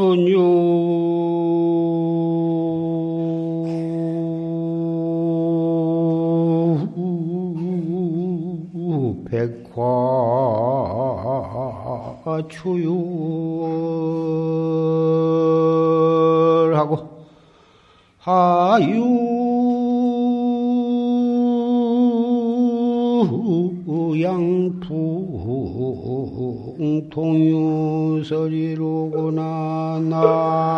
춘유. 백화 추율하고 하유. 양풍 통유 설이로구나 나.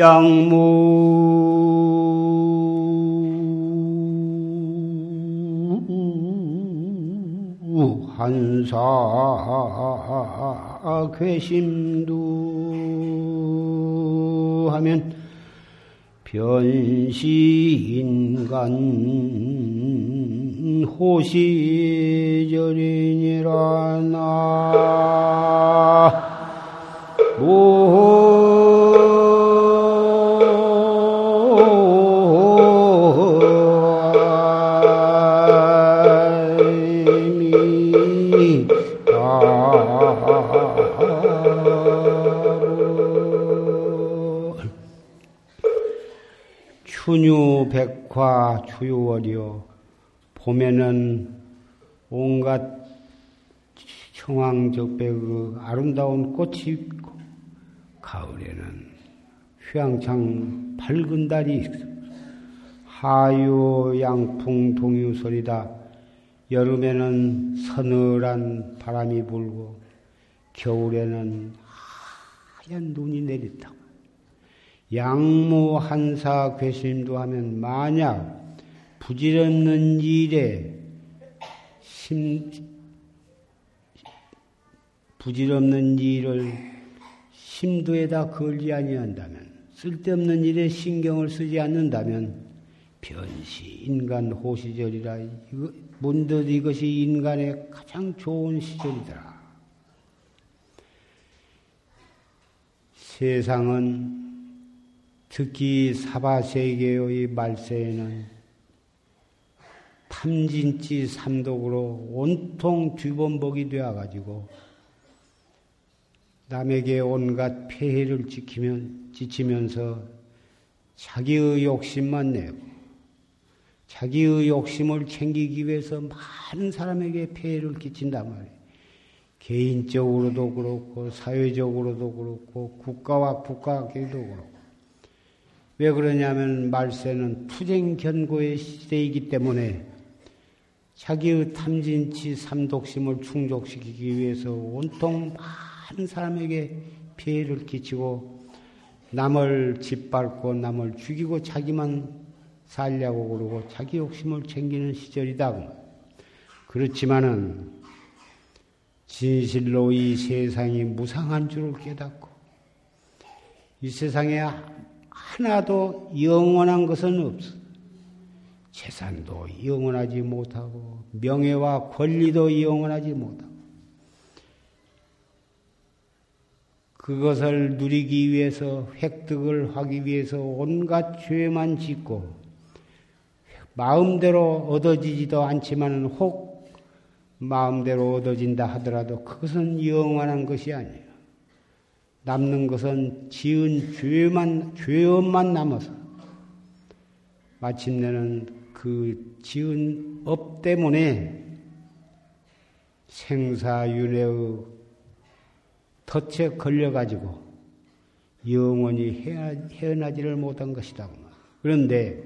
양무 괴심도 하면 변시인간 호시절이니라 나. 춘 백화 추유월이요. 봄에는 온갖 청황적배 그 아름다운 꽃이 있고 가을에는 휘황창 밝은 달이 있어. 하유 양풍 동유 소리다. 여름에는 서늘한 바람이 불고 겨울에는 하얀 눈이 내린다. 양무 한사 괴심도 하면 만약 부질없는 일에 심, 부질없는 일을 심도에다 걸지 아니한다면 쓸데없는 일에 신경을 쓰지 않는다면 변시 인간 호시절이라 이거 문득 이것이 인간의 가장 좋은 시절이더라. 세상은 특히 사바세계의 말세에는 탐진치 삼독으로 온통 뒤범벅이 되어가지고 남에게 온갖 폐해를 지키면, 지치면서 자기의 욕심만 내고 자기의 욕심을 챙기기 위해서 많은 사람에게 폐해를 끼친단 말이에요. 개인적으로도 그렇고 사회적으로도 그렇고 국가와 국가끼리도 그렇고 왜 그러냐면 말세는 투쟁 견고의 시대이기 때문에 자기의 탐진치 삼독심을 충족시키기 위해서 온통 많은 사람에게 피해를 끼치고 남을 짓밟고 남을 죽이고 자기만 살려고 그러고 자기 욕심을 챙기는 시절이다. 그렇지만은 진실로 이 세상이 무상한 줄을 깨닫고 이 세상에 하나도 영원한 것은 없어. 재산도 영원하지 못하고 명예와 권리도 영원하지 못하고 그것을 누리기 위해서 획득을 하기 위해서 온갖 죄만 짓고 마음대로 얻어지지도 않지만 혹 마음대로 얻어진다 하더라도 그것은 영원한 것이 아니에요. 남는 것은 지은 죄만, 죄업만 남아서 마침내는 그 지은 업 때문에 생사윤회의 덫에 걸려가지고 영원히 헤어나지를 못한 것이다. 그런데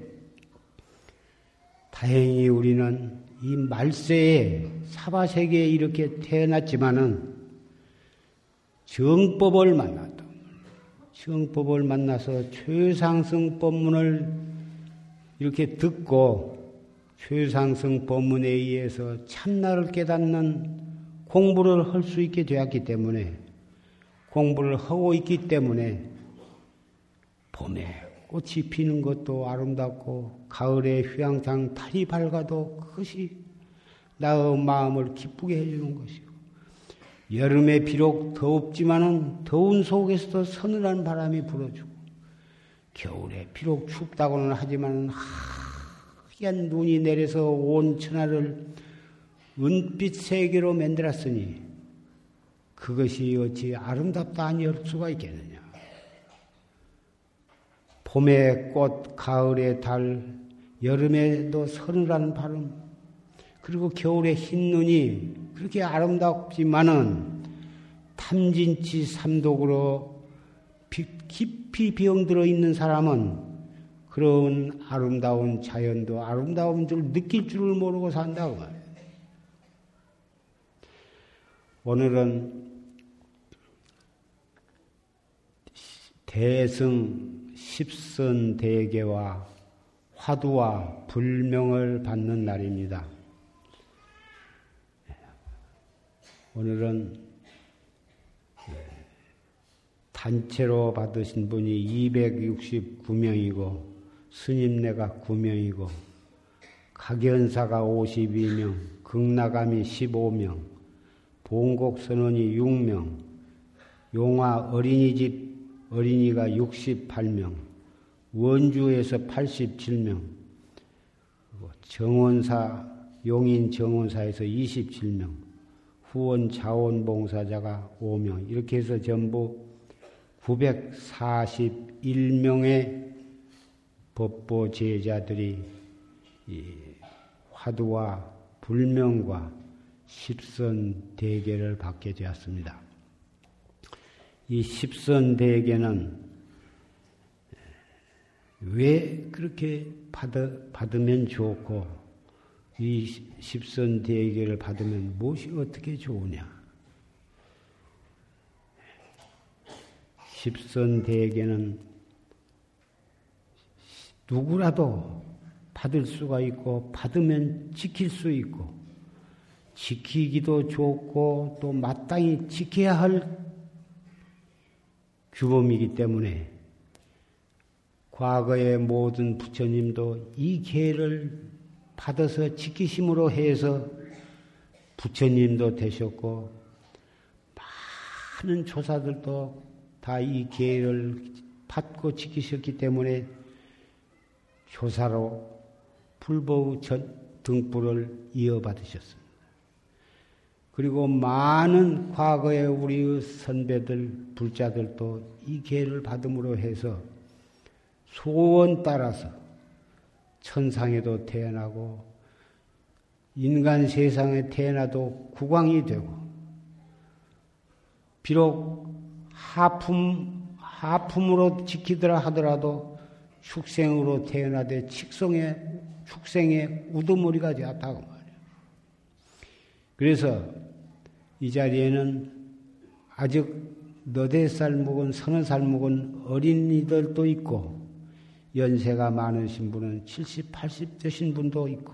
다행히 우리는 이 말세에 사바세계에 이렇게 태어났지만은 정법을 만났다. 정법을 만나서 최상승 법문을 이렇게 듣고 최상승 법문에 의해서 참나를 깨닫는 공부를 할 수 있게 되었기 때문에 공부를 하고 있기 때문에 봄에 꽃이 피는 것도 아름답고 가을에 휘황창 달이 밝아도 그것이 나의 마음을 기쁘게 해주는 것이고 여름에 비록 더웁지만은 더운 속에서도 서늘한 바람이 불어주고 겨울에 비록 춥다고는 하지만 하얀 눈이 내려서 온 천하를 은빛 세계로 만들었으니 그것이 어찌 아름답다 아니할 수가 있겠느냐. 봄의 꽃, 가을의 달, 여름에도 서늘한 바람, 그리고 겨울의 흰 눈이 그렇게 아름답지만은 탐진치 삼독으로 깊이 병들어 있는 사람은 그런 아름다운 자연도 아름다운 줄 느낄 줄을 모르고 산다고 말이에요. 오늘은 대승 십선 대계와 화두와 불명을 받는 날입니다. 오늘은 단체로 받으신 분이 269명이고 스님네가 9명이고 각연사가 52명, 극나감이 15명, 봉곡 선원이 6명, 용화 어린이집 어린이가 68명, 원주에서 87명, 정원사, 용인 정원사에서 27명, 후원 자원봉사자가 5명, 이렇게 해서 전부 941명의 법보 제자들이 화두와 불명과 십선 대계를 받게 되었습니다. 이 십선 대계는 왜 그렇게 받으면 좋고 이 십선 대계를 받으면 무엇이 어떻게 좋으냐? 십선 대계는 누구라도 받을 수가 있고 받으면 지킬 수 있고 지키기도 좋고 또 마땅히 지켜야 할 규범이기 때문에 과거의 모든 부처님도 이 계를 받아서 지키심으로 해서 부처님도 되셨고 많은 조사들도 다이 계를 받고 지키셨기 때문에 조사로 불보의 등불을 이어받으셨습니다. 그리고 많은 과거의 우리의 선배들, 불자들도 이 계를 받음으로 해서 소원 따라서 천상에도 태어나고 인간 세상에 태어나도 국왕이 되고 비록 하품 하품으로 지키더라 하더라도 축생으로 태어나되 칙성의 축생의 우두머리가 되었다고 말이에요. 그래서 이 자리에는 아직 너댓 살 먹은 서너 살 먹은 어린이들도 있고 연세가 많으신 분은 70, 80 되신 분도 있고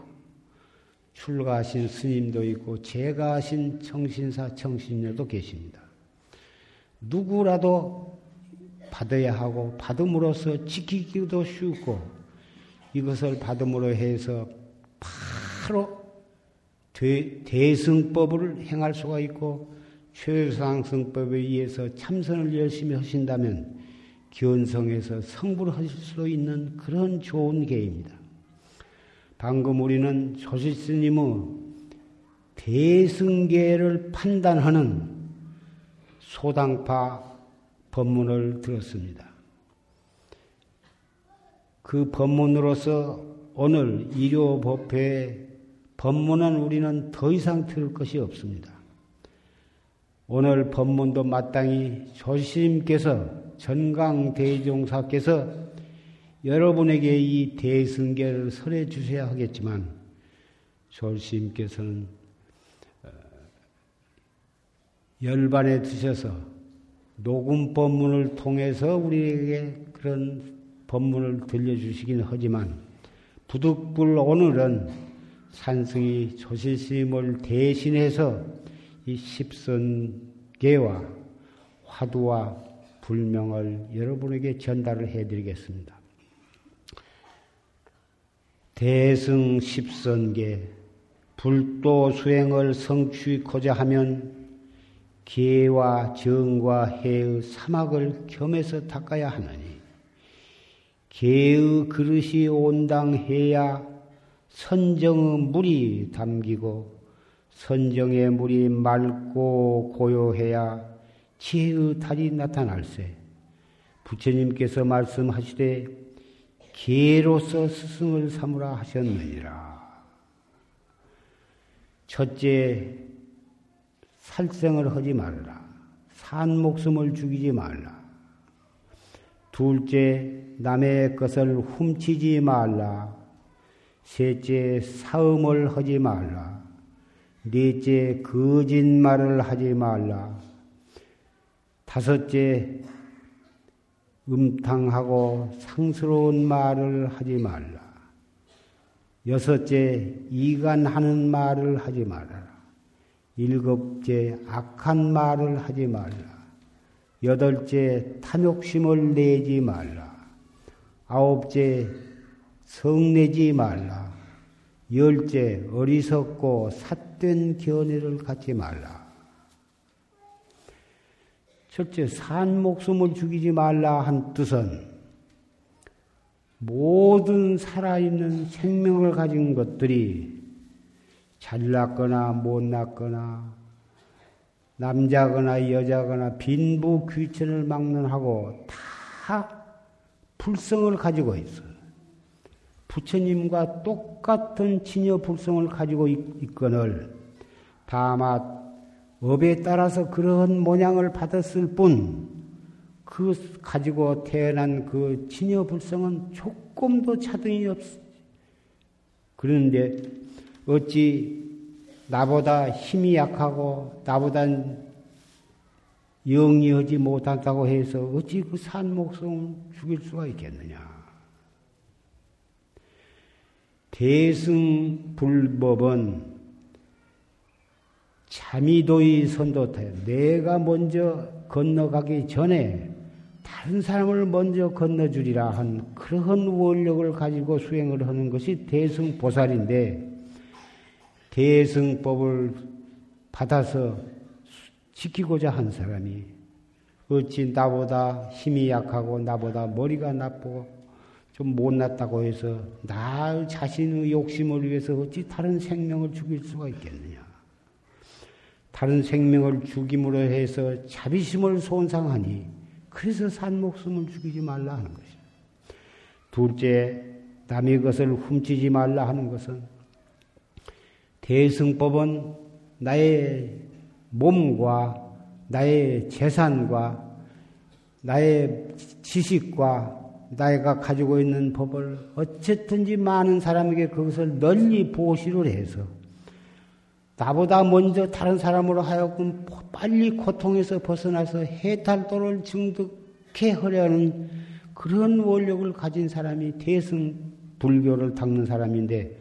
출가하신 스님도 있고 제가하신 청신사 청신녀도 계십니다. 누구라도 받아야 하고 받음으로써 지키기도 쉽고 이것을 받음으로 해서 바로 대승법을 행할 수가 있고 최상승법에 의해서 참선을 열심히 하신다면 견성해서 성불을 하실 수 있는 그런 좋은 계입니다. 방금 우리는 조실 스님의 대승계를 판단하는 소당파 법문을 들었습니다. 그 법문으로서 오늘 일요법회에 법문은 우리는 더 이상 들을 것이 없습니다. 오늘 법문도 마땅히 조심께서 전강대종사께서 여러분에게 이 대승계를 설해 주셔야 하겠지만 조심께서는 어, 열반에 드셔서 녹음 법문을 통해서 우리에게 그런 법문을 들려주시긴 하지만 부득불 오늘은 산승이 조실스님을 대신해서 이 십선계와 화두와 불명을 여러분에게 전달을 해드리겠습니다. 대승 십선계 불도 수행을 성취코자 하면 개와 정과 해의 사막을 겸해서 닦아야 하느니 개의 그릇이 온당해야 선정의 물이 담기고 선정의 물이 맑고 고요해야 지혜의 달이 나타날세. 부처님께서 말씀하시되 개로서 스승을 삼으라 하셨느니라. 첫째, 살생을 하지 말라. 산 목숨을 죽이지 말라. 둘째, 남의 것을 훔치지 말라. 셋째, 사음을 하지 말라. 넷째, 거짓말을 하지 말라. 다섯째, 음탕하고 상스러운 말을 하지 말라. 여섯째, 이간하는 말을 하지 말아라. 일곱째, 악한 말을 하지 말라. 여덟째, 탐욕심을 내지 말라. 아홉째, 성내지 말라. 열째, 어리석고 삿된 견해를 갖지 말라. 첫째, 산 목숨을 죽이지 말라 한 뜻은 모든 살아있는 생명을 가진 것들이 잘났거나 못났거나 남자거나 여자거나 빈부 귀천을 막론하고 다 불성을 가지고 있어. 부처님과 똑같은 진여 불성을 가지고 있거늘 다만 업에 따라서 그런 모양을 받았을 뿐, 그 가지고 태어난 그 진여 불성은 조금도 차등이 없. 그런데 어찌 나보다 힘이 약하고 나보다 영리하지 못한다고 해서 어찌 그 산 목숨 죽일 수가 있겠느냐. 대승 불법은 참이도의 선도타요. 내가 먼저 건너가기 전에 다른 사람을 먼저 건너주리라 한 그러한 원력을 가지고 수행을 하는 것이 대승보살인데 대승법을 받아서 지키고자 한 사람이 어찌 나보다 힘이 약하고 나보다 머리가 나쁘고 좀 못났다고 해서 나 자신의 욕심을 위해서 어찌 다른 생명을 죽일 수가 있겠느냐. 다른 생명을 죽임으로 해서 자비심을 손상하니 그래서 산 목숨을 죽이지 말라 하는 것이다. 둘째, 남의 것을 훔치지 말라 하는 것은 대승법은 나의 몸과 나의 재산과 나의 지식과 나이가 가지고 있는 법을 어쨌든지 많은 사람에게 그것을 널리 보시를 해서 나보다 먼저 다른 사람으로 하여금 빨리 고통에서 벗어나서 해탈도를 증득해 하려는 그런 원력을 가진 사람이 대승 불교를 닦는 사람인데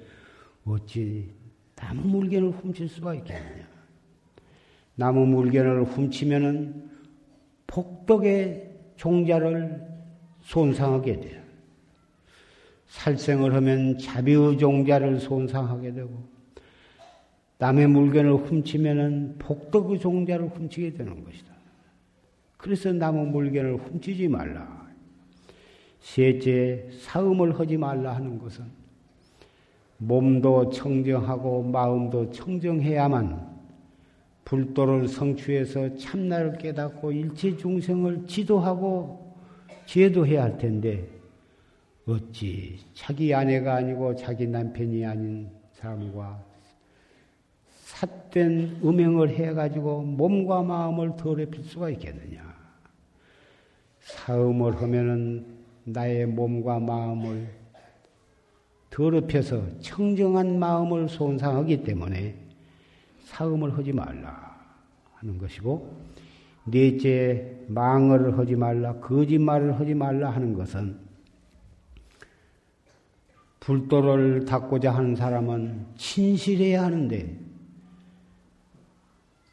어찌 나무 물견을 훔칠 수가 있겠느냐. 나무 물견을 훔치면은 복덕의 종자를 손상하게 돼요. 살생을 하면 자비의 종자를 손상하게 되고 남의 물건을 훔치면은 복덕의 종자를 훔치게 되는 것이다. 그래서 남의 물건을 훔치지 말라. 셋째, 사음을 하지 말라 하는 것은 몸도 청정하고 마음도 청정해야만 불도를 성취해서 참나를 깨닫고 일체 중생을 지도하고 제도해야 할 텐데 어찌 자기 아내가 아니고 자기 남편이 아닌 사람과 삿된 음행을 해가지고 몸과 마음을 더럽힐 수가 있겠느냐. 사음을 하면은 나의 몸과 마음을 더럽혀서 청정한 마음을 손상하기 때문에 사음을 하지 말라 하는 것이고, 넷째, 망을 하지 말라, 거짓말을 하지 말라 하는 것은 불도를 닦고자 하는 사람은 진실해야 하는데,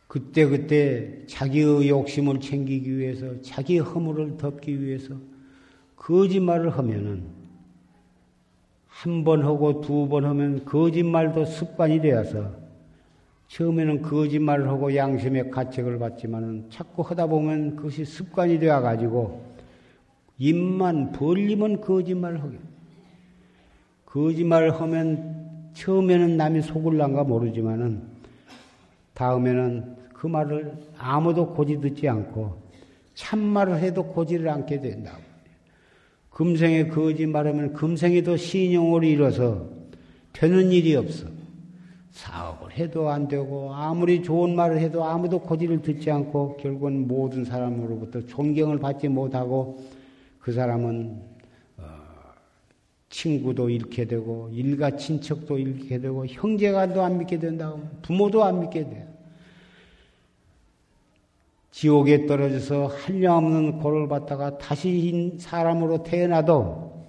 그때그때 자기의 욕심을 챙기기 위해서 자기의 허물을 덮기 위해서 거짓말을 하면은 한 번 하고 두 번 하면 거짓말도 습관이 되어서 처음에는 거짓말을 하고 양심의 가책을 받지만은 자꾸 하다 보면 그것이 습관이 되어 가지고 입만 벌리면 거짓말을 하게. 거짓말을 하면 처음에는 남이 속을란가 모르지만은 다음에는 그 말을 아무도 고지 듣지 않고 참말을 해도 고지를 않게 된다고. 금생에 거짓말하면 금생에 도 신용을 잃어서 되는 일이 없어. 사업을 해도 안 되고 아무리 좋은 말을 해도 아무도 고지를 듣지 않고 결국은 모든 사람으로부터 존경을 받지 못하고 그 사람은 어, 친구도 잃게 되고 일가 친척도 잃게 되고 형제간도 안 믿게 된다고 부모도 안 믿게 돼. 지옥에 떨어져서 한량없는 고를 받다가 다시 사람으로 태어나도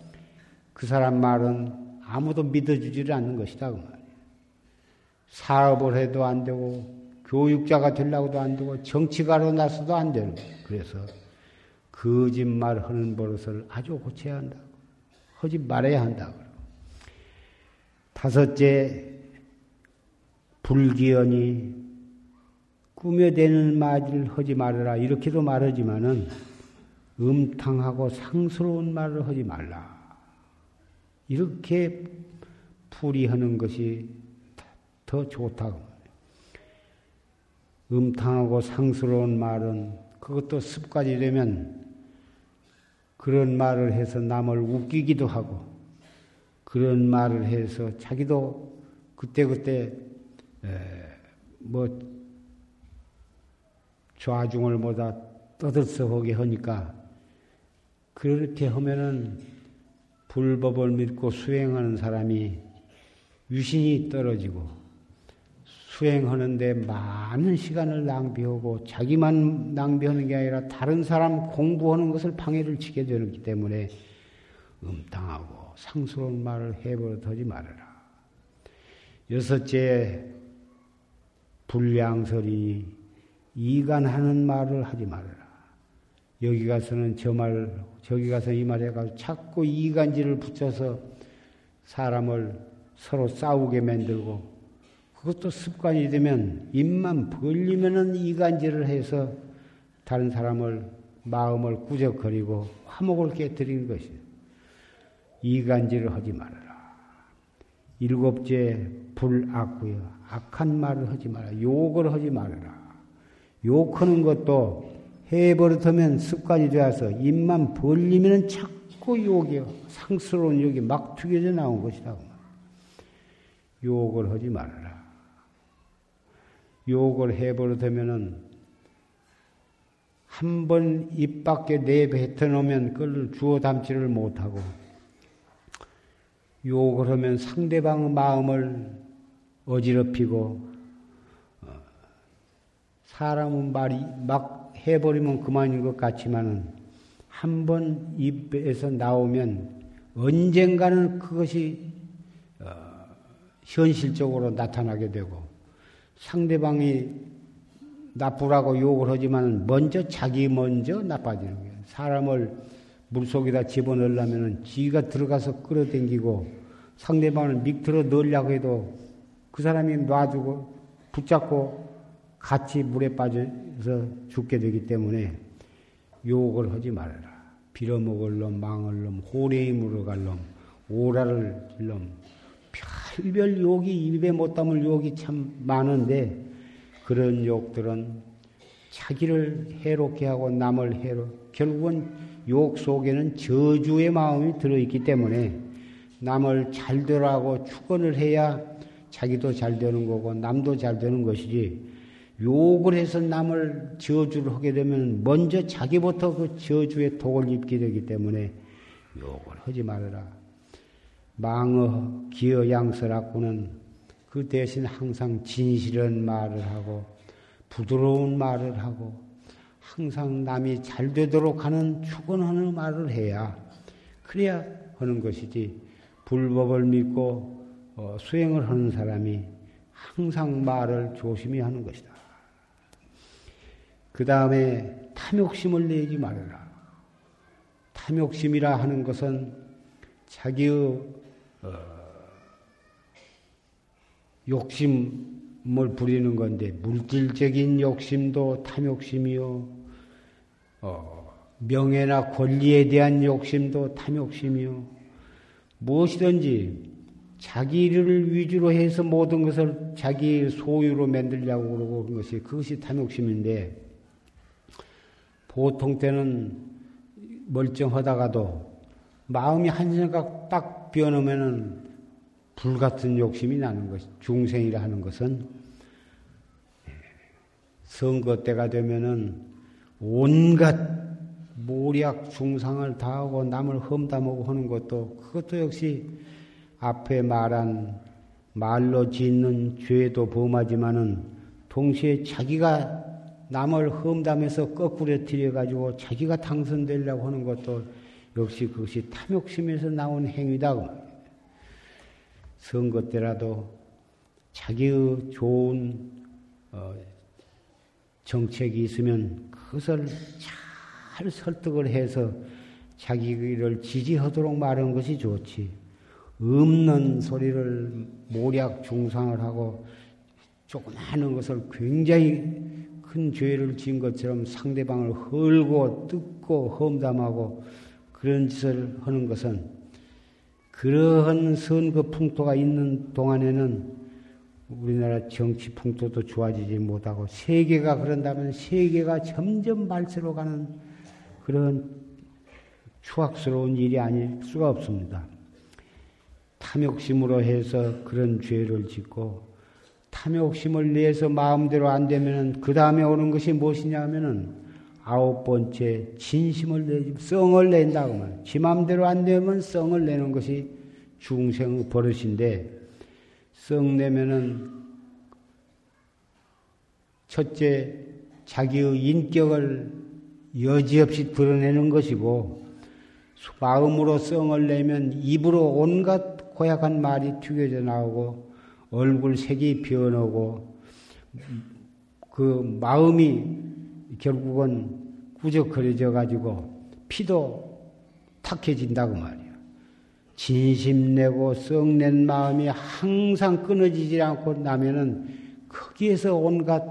그 사람 말은 아무도 믿어주지를 않는 것이다. 그 말이에요. 사업을 해도 안 되고 교육자가 되려고도 안 되고 정치가로 나서도 안 되는 거예요. 그래서 거짓말 하는 버릇을 아주 고쳐야 한다고. 하지 말아야 한다고. 다섯째, 불기연이 꾸며대는 말을 하지 말아라. 이렇게도 말하지만은 음탕하고 상스러운 말을 하지 말라. 이렇게 풀이하는 것이 더 좋다고. 음탕하고 상스러운 말은 그것도 습관이 되면 그런 말을 해서 남을 웃기기도 하고 그런 말을 해서 자기도 그때그때 뭐 좌중을 보다 떠들썩하게 하니까 그렇게 하면은 불법을 믿고 수행하는 사람이 유신이 떨어지고 수행하는데 많은 시간을 낭비하고 자기만 낭비하는 게 아니라 다른 사람 공부하는 것을 방해를 치게 되기 때문에 음탕하고 상스러운 말을 해버릇하지 말아라. 여섯째, 불량설이 이간하는 말을 하지 말아라. 여기 가서는 저 말, 저기 가서 이 말 해가지고 자꾸 이간질을 붙여서 사람을 서로 싸우게 만들고 그것도 습관이 되면 입만 벌리면은 이간질을 해서 다른 사람을 마음을 꾸적거리고 화목을 깨뜨리는 것이에요. 이간질을 하지 말아라. 일곱째 불악구요. 악한 말을 하지 말아라. 욕을 하지 말아라. 욕하는 것도 해버릇하면 습관이 되어서 입만 벌리면 자꾸 욕이 상스러운 욕이 막 튀겨져 나온 것이다. 욕을 하지 말아라. 욕을 해버릇하면은 한 번 입 밖에 내뱉어 놓으면 그걸 주워 담지를 못하고 욕을 하면 상대방 마음을 어지럽히고 사람은 말이 막 해버리면 그만인 것 같지만은 한 번 입에서 나오면 언젠가는 그것이 어, 현실적으로 나타나게 되고 상대방이 나쁘라고 욕을 하지만 먼저 자기 먼저 나빠지는 거예요. 사람을 물속에다 집어넣으려면 지가 들어가서 끌어당기고 상대방을 밑으로 넣으려고 해도 그 사람이 놔주고 붙잡고 같이 물에 빠져서 죽게 되기 때문에 욕을 하지 말아라. 빌어먹을 놈, 망할 놈, 호래이 물어갈 놈, 오라를 질 놈, 별별 욕이 입에 못 담을 욕이 참 많은데 그런 욕들은 자기를 해롭게 하고 남을 해로 결국은 욕 속에는 저주의 마음이 들어있기 때문에 남을 잘 되라고 축원을 해야 자기도 잘 되는 거고 남도 잘 되는 것이지 욕을 해서 남을 저주를 하게 되면 먼저 자기부터 그 저주의 독을 입게 되기 때문에 욕을 하지 말아라. 망어, 기어, 양설하고는 그 대신 항상 진실한 말을 하고 부드러운 말을 하고 항상 남이 잘 되도록 하는 축원하는 말을 해야 그래야 하는 것이지 불법을 믿고 어, 수행을 하는 사람이 항상 말을 조심히 하는 것이다. 그 다음에 탐욕심을 내지 말아라. 탐욕심이라 하는 것은 자기의 어, 욕심을 부리는 건데 물질적인 욕심도 탐욕심이요. 어, 명예나 권리에 대한 욕심도 탐욕심이요. 무엇이든지 자기를 위주로 해서 모든 것을 자기 소유로 만들려고 그러고 그런 것이 그것이 탐욕심인데 보통 때는 멀쩡하다가도 마음이 한 생각 딱 변하면은 불 같은 욕심이 나는 것, 중생이라 하는 것은. 선거 때가 되면은 온갖 모략 중상을 다하고 남을 험담하고 하는 것도 그것도 역시 앞에 말한 말로 짓는 죄도 범하지만은 동시에 자기가 남을 험담해서 거꾸로 들여가지고 자기가 당선되려고 하는 것도 역시 그것이 탐욕심에서 나온 행위다. 선거 때라도 자기의 좋은 어, 정책이 있으면 그것을 잘 설득을 해서 자기를 지지하도록 말하는 것이 좋지. 없는 소리를 모략 중상을 하고 하는 것을 굉장히 큰 죄를 지은 것처럼 상대방을 헐고 뜯고 험담하고 그런 짓을 하는 것은 그러한 선거 풍토가 있는 동안에는 우리나라 정치 풍토도 좋아지지 못하고 세계가 그런다면 세계가 점점 말세로 가는 그런 추악스러운 일이 아닐 수가 없습니다. 탐욕심으로 해서 그런 죄를 짓고 탐욕심을 내서 마음대로 안 되면은 그 다음에 오는 것이 무엇이냐 하면은 아홉 번째 진심을 내지 성을 낸다고 말. 지 마음대로 안 되면 성을 내는 것이 중생의 버릇인데 성 내면은 첫째 자기의 인격을 여지없이 드러내는 것이고 마음으로 성을 내면 입으로 온갖 고약한 말이 튀겨져 나오고 얼굴 색이 변하고 그 마음이 결국은 꾸적거려져 가지고 피도 탁해진다고 말이야. 진심 내고 썩낸 마음이 항상 끊어지지 않고 나면은 거기에서 온갖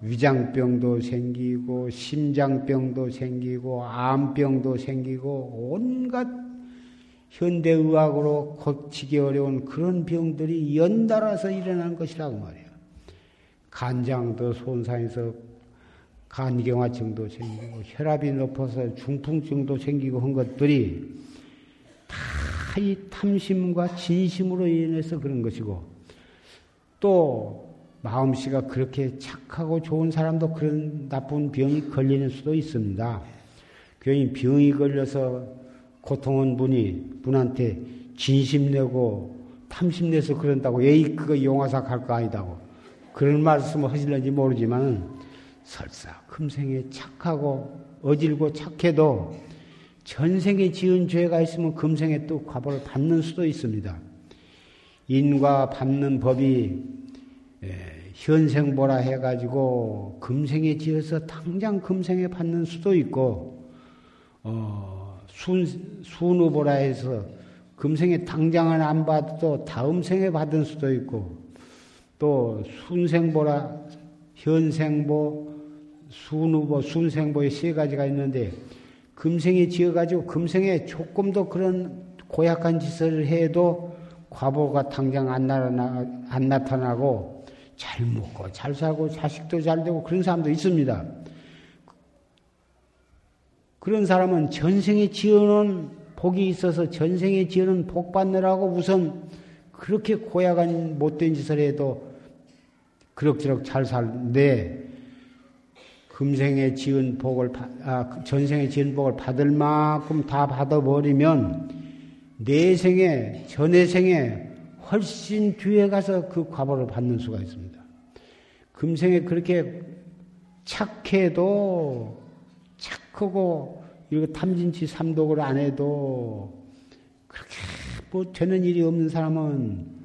위장병도 생기고 심장병도 생기고 암병도 생기고 온갖 현대의학으로 고치기 어려운 그런 병들이 연달아서 일어난 것이라고 말이에요. 간장도 손상해서 간경화증도 생기고 혈압이 높아서 중풍증도 생기고 한 것들이 다 이 탐심과 진심으로 인해서 그런 것이고 또 마음씨가 그렇게 착하고 좋은 사람도 그런 나쁜 병이 걸리는 수도 있습니다. 괜히 병이 걸려서 고통한 분이 분한테 진심 내고 탐심 내서 그런다고 에이 그거 용화사 갈 거 아니다고 그런 말씀을 하실는지 모르지만 설사 금생에 착하고 어질고 착해도 전생에 지은 죄가 있으면 금생에 또 과보를 받는 수도 있습니다. 인과 받는 법이 현생보라 해가지고 금생에 지어서 당장 금생에 받는 수도 있고 어, 순, 순 후보라 해서 금생에 당장은 안 받아도 다음 생에 받은 수도 있고 또 순생보라 현생보 순후보 순생보의 세 가지가 있는데 금생에 지어가지고 금생에 조금 더 그런 고약한 짓을 해도 과보가 당장 안, 나타나, 안 나타나고 잘 먹고 잘 살고 자식도 잘 되고 그런 사람도 있습니다. 그런 사람은 전생에 지어놓은 복이 있어서 전생에 지어놓은 복 받느라고 우선 그렇게 고약한 못된 짓을 해도 그럭저럭 잘 살는데 금생에 지은 복을 아, 전생에 지은 복을 받을 만큼 다 받아버리면 내생에 전해생에 훨씬 뒤에 가서 그 과보를 받는 수가 있습니다. 금생에 그렇게 착해도 착하고 이거 탐진치 삼독을 안 해도 그렇게 뭐 되는 일이 없는 사람은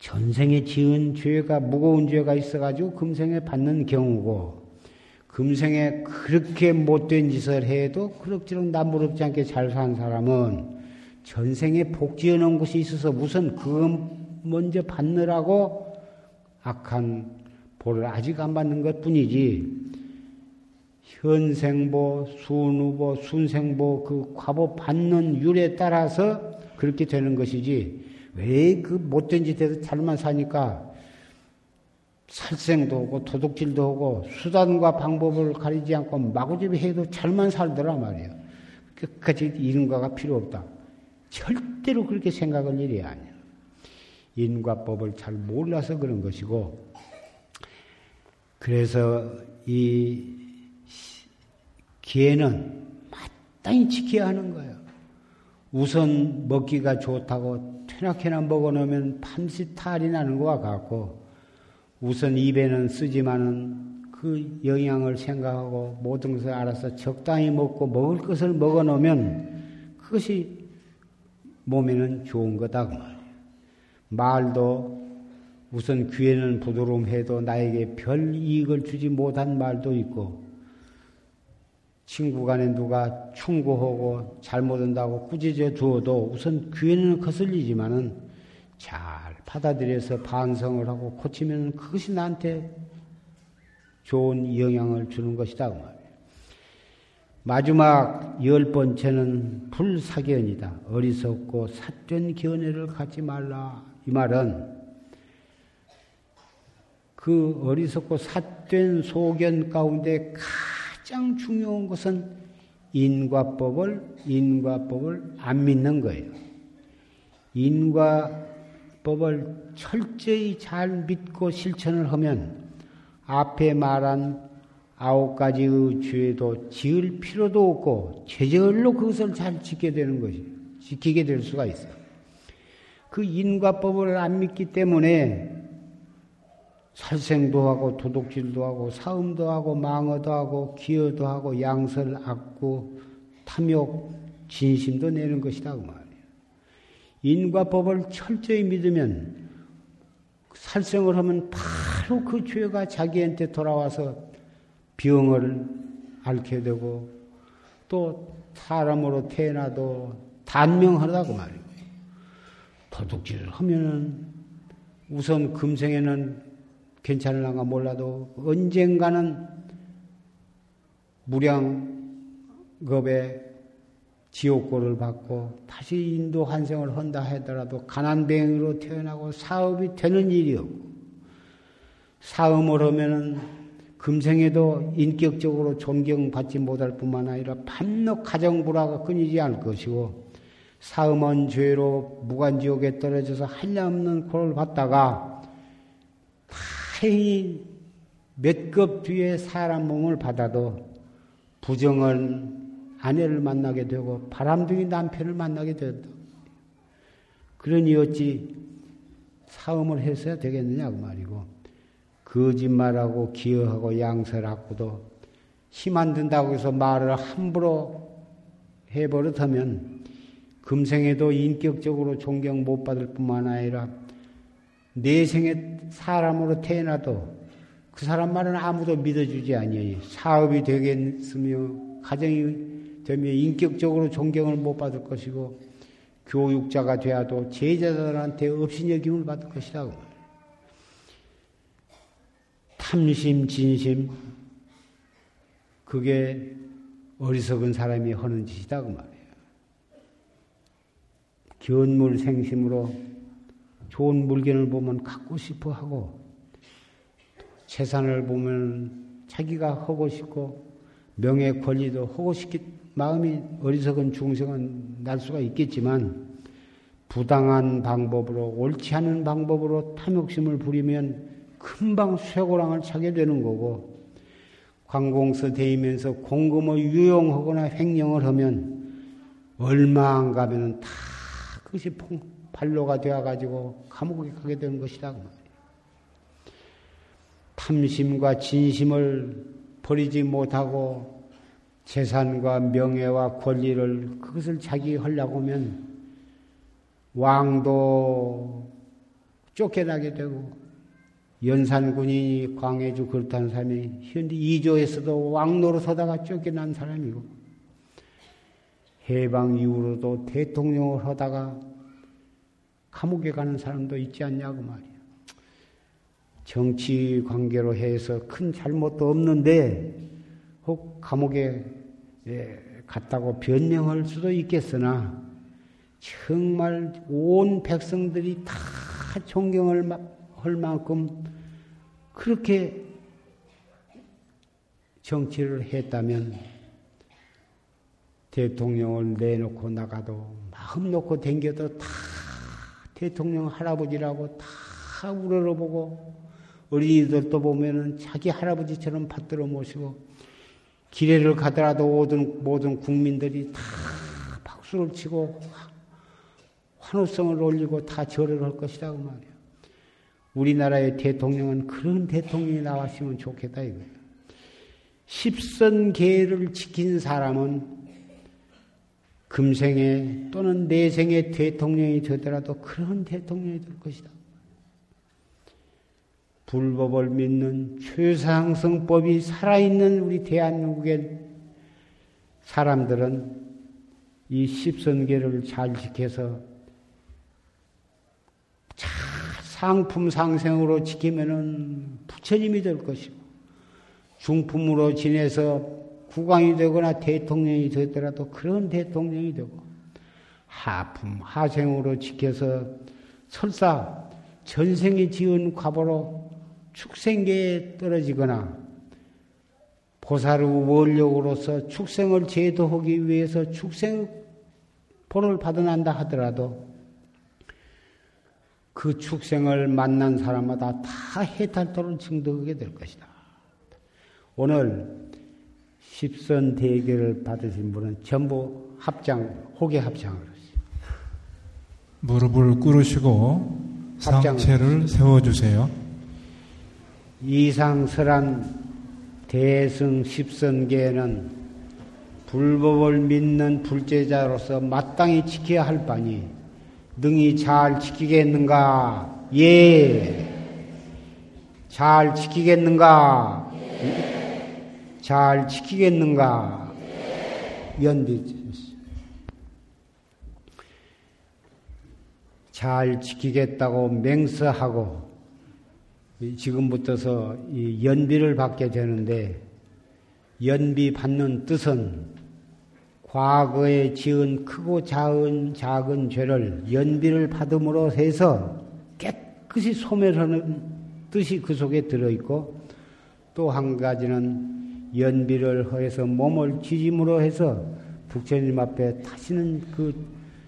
전생에 지은 죄가 무거운 죄가 있어가지고 금생에 받는 경우고 금생에 그렇게 못된 짓을 해도 그럭저럭 남부럽지 않게 잘 산 사람은 전생에 복지해 놓은 것이 있어서 우선 그거 먼저 받느라고 악한 보를 아직 안 받는 것 뿐이지, 현생보, 순후보, 순생보 그 과보 받는 율에 따라서 그렇게 되는 것이지, 왜 그 못된 짓에서 잘만 사니까 살생도 하고 도둑질도 하고 수단과 방법을 가리지 않고 마구잡이 해도 잘만 살더라 말이야. 끝까지 인과가 필요 없다. 절대로 그렇게 생각할 일이 아니야. 인과법을 잘 몰라서 그런 것이고, 그래서 이 기회는 마땅히 지켜야 하는 거예요. 우선 먹기가 좋다고 퇴나케나 먹어놓으면 밤새 탈이 나는 것과 같고, 우선 입에는 쓰지만은 그 영양을 생각하고 모든 것을 알아서 적당히 먹고 먹을 것을 먹어 놓으면 그것이 몸에는 좋은 거다 그 말이에요. 말도 우선 귀에는 부드러움해도 나에게 별 이익을 주지 못한 말도 있고 친구 간에 누가 충고하고 잘못한다고 꾸짖어 주어도 우선 귀에는 거슬리지만은 잘 받아들여서 반성을 하고 고치면 그것이 나한테 좋은 영향을 주는 것이다. 그 말이에요. 마지막 열 번째는 불사견이다. 어리석고 삿된 견해를 갖지 말라. 이 말은 그 어리석고 삿된 소견 가운데 가장 중요한 것은 인과법을 인과법을 안 믿는 거예요. 인과법을 철저히 잘 믿고 실천을 하면 앞에 말한 아홉 가지의 죄도 지을 필요도 없고 제절로 그것을 잘 지게 되는 것이 지키게 될 수가 있어요. 그 인과법을 안 믿기 때문에 살생도 하고 도둑질도 하고 사음도 하고 망어도 하고 기여도 하고 양설 악구 탐욕 진심도 내는 것이다 그 말이에요. 인과법을 철저히 믿으면 살생을 하면 바로 그 죄가 자기한테 돌아와서 병을 앓게 되고 또 사람으로 태어나도 단명하다고 말이에요. 도둑질을 하면은 우선 금생에는 괜찮을랑가 몰라도 언젠가는 무량겁의 지옥고를 받고 다시 인도 환생을 한다 하더라도 가난뱅이로 태어나고 사업이 되는 일이 없고 사음을 하면은 금생에도 인격적으로 존경받지 못할 뿐만 아니라 밤낮 가정불화가 끊이지 않을 것이고 사음한 죄로 무간지옥에 떨어져서 한량없는 고를 받다가 다행히 몇 급 뒤에 사람 몸을 받아도 부정을 아내를 만나게 되고 바람둥이 남편을 만나게 된다. 그러니 어찌 사음을 했어야 되겠느냐 그 말이고 거짓말하고 기여하고 양설하고도 힘 안 든다고 해서 말을 함부로 해버릇하면 금생에도 인격적으로 존경 못 받을 뿐만 아니라 내생에 사람으로 태어나도 그 사람 말은 아무도 믿어주지 아니하니 사업이 되겠으며 가정이 되면 인격적으로 존경을 못 받을 것이고 교육자가 되어도 제자들한테 업신여김을 받을 것이라고. 탐심, 진심, 그게 어리석은 사람이 하는 짓이다 그 말이에요. 견물생심으로 좋은 물건을 보면 갖고 싶어 하고 재산을 보면 자기가 하고 싶고 명예 권리도 하고 싶기 마음이 어리석은 중생은 날 수가 있겠지만 부당한 방법으로 옳지 않은 방법으로 탐욕심을 부리면 금방 쇠고랑을 차게 되는 거고 관공서 대이면서 공금을 유용하거나 횡령을 하면 얼마 안 가면은 다 그것이 발로가 되어 가지고 감옥에 가게 되는 것이다 그 탐심과 진심을 버리지 못하고 재산과 명예와 권리를 그것을 자기 하려고 하면 왕도 쫓겨나게 되고 연산군이 광해주 그렇다는 사람이 현재 이조에서도 왕노로 서다가 쫓겨난 사람이고 해방 이후로도 대통령을 하다가 감옥에 가는 사람도 있지 않냐고 말이야. 정치 관계로 해서 큰 잘못도 없는데 혹 감옥에 예, 갔다고 변명할 수도 있겠으나 정말 온 백성들이 다 존경을 할 만큼 그렇게 정치를 했다면 대통령을 내놓고 나가도 마음 놓고 댕겨도 다 대통령 할아버지라고 다 우러러보고 어린이들도 보면은 자기 할아버지처럼 받들어 모시고 기례를 가더라도 모든, 모든 국민들이 다 박수를 치고 환호성을 올리고 다 절을 할 것이라고 말이야. 우리나라의 대통령은 그런 대통령이 나왔으면 좋겠다 이거예요. 십선 계를 지킨 사람은 금생에 또는 내생에 대통령이 되더라도 그런 대통령이 될 것이다. 불법을 믿는 최상승법이 살아있는 우리 대한민국의 사람들은 이 십선계를 잘 지켜서 잘 상품 상생으로 지키면은 부처님이 될 것이고 중품으로 지내서 국왕이 되거나 대통령이 되더라도 그런 대통령이 되고 하품 하생으로 지켜서 설사 전생에 지은 과보로 축생계에 떨어지거나 보살의 원력으로서 축생을 제도하기 위해서 축생 본을 받아난다 하더라도 그 축생을 만난 사람마다 다 해탈도를 증득하게 될 것이다. 오늘 십선 대결을 받으신 분은 전부 합장, 호계 합장을 했어요. 무릎을 꿇으시고 상체를 세워주세요. 이상설한 대승 십선계는 불법을 믿는 불제자로서 마땅히 지켜야 할 바니 능히 잘 지키겠는가? 예. 잘 지키겠는가? 잘 지키겠는가? 연비. 잘 지키겠다고 맹세하고 지금부터서 이 연비를 받게 되는데 연비 받는 뜻은 과거에 지은 크고 작은 작은 죄를 연비를 받음으로 해서 깨끗이 소멸하는 뜻이 그 속에 들어 있고 또 한 가지는 연비를 해서 몸을 지짐으로 해서 부처님 앞에 다시는 그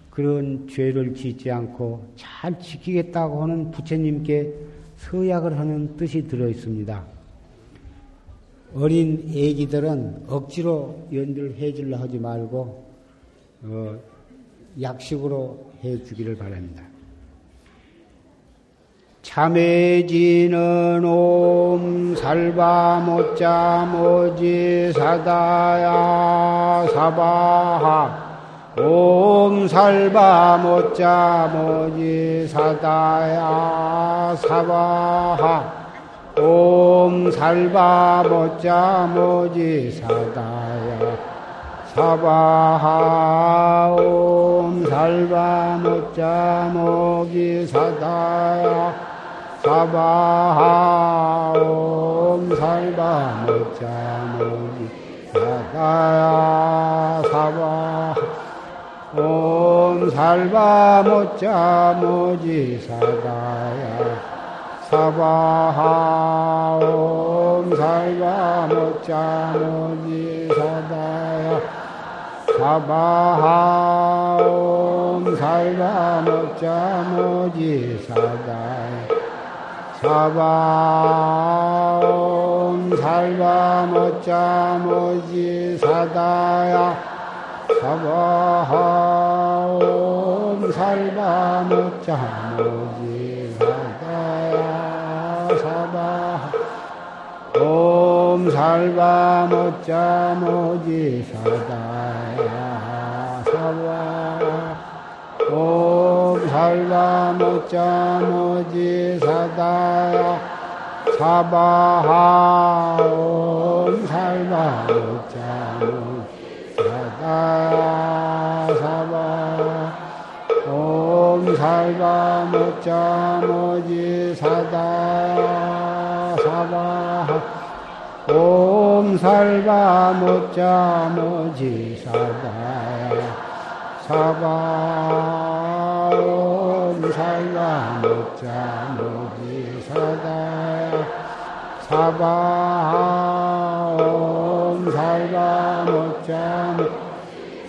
그런 죄를 짓지 않고 잘 지키겠다고 하는 부처님께 서약을 하는 뜻이 들어 있습니다. 어린 애기들은 억지로 연비를 해주려 하지 말고 어, 약식으로 해주기를 바랍니다. 참해지는 옴 살바 못자 모지 사다야 사바하. 옴 살바 못자 모지 사다야 사바하. 옴 살바 모자 모지 사다야 사바하. 옴 살바 모자 모기 사다야 사바하 옴 살바 모자 모기 사다야 사바하 옴 살바 모자 모지 사다야 사바하옴 살바 모자 모지 사다야 사바하옴 살바 모자 모지 사다야 사바옴 살바 모자 모지 사다야 사바옴 살바 모자 모지 사다야 사바 옴 살바 모자 모지 사다야 사바 옴 말라 못자 모지 사다야 사바하옴 살바 못자 모지 사다야 사바 옴 살바 못자 모지 사다야 사바 옴 살바 못자 모지 사다야 사바 살바 못자 모지 사다 사바 옴 살바 모지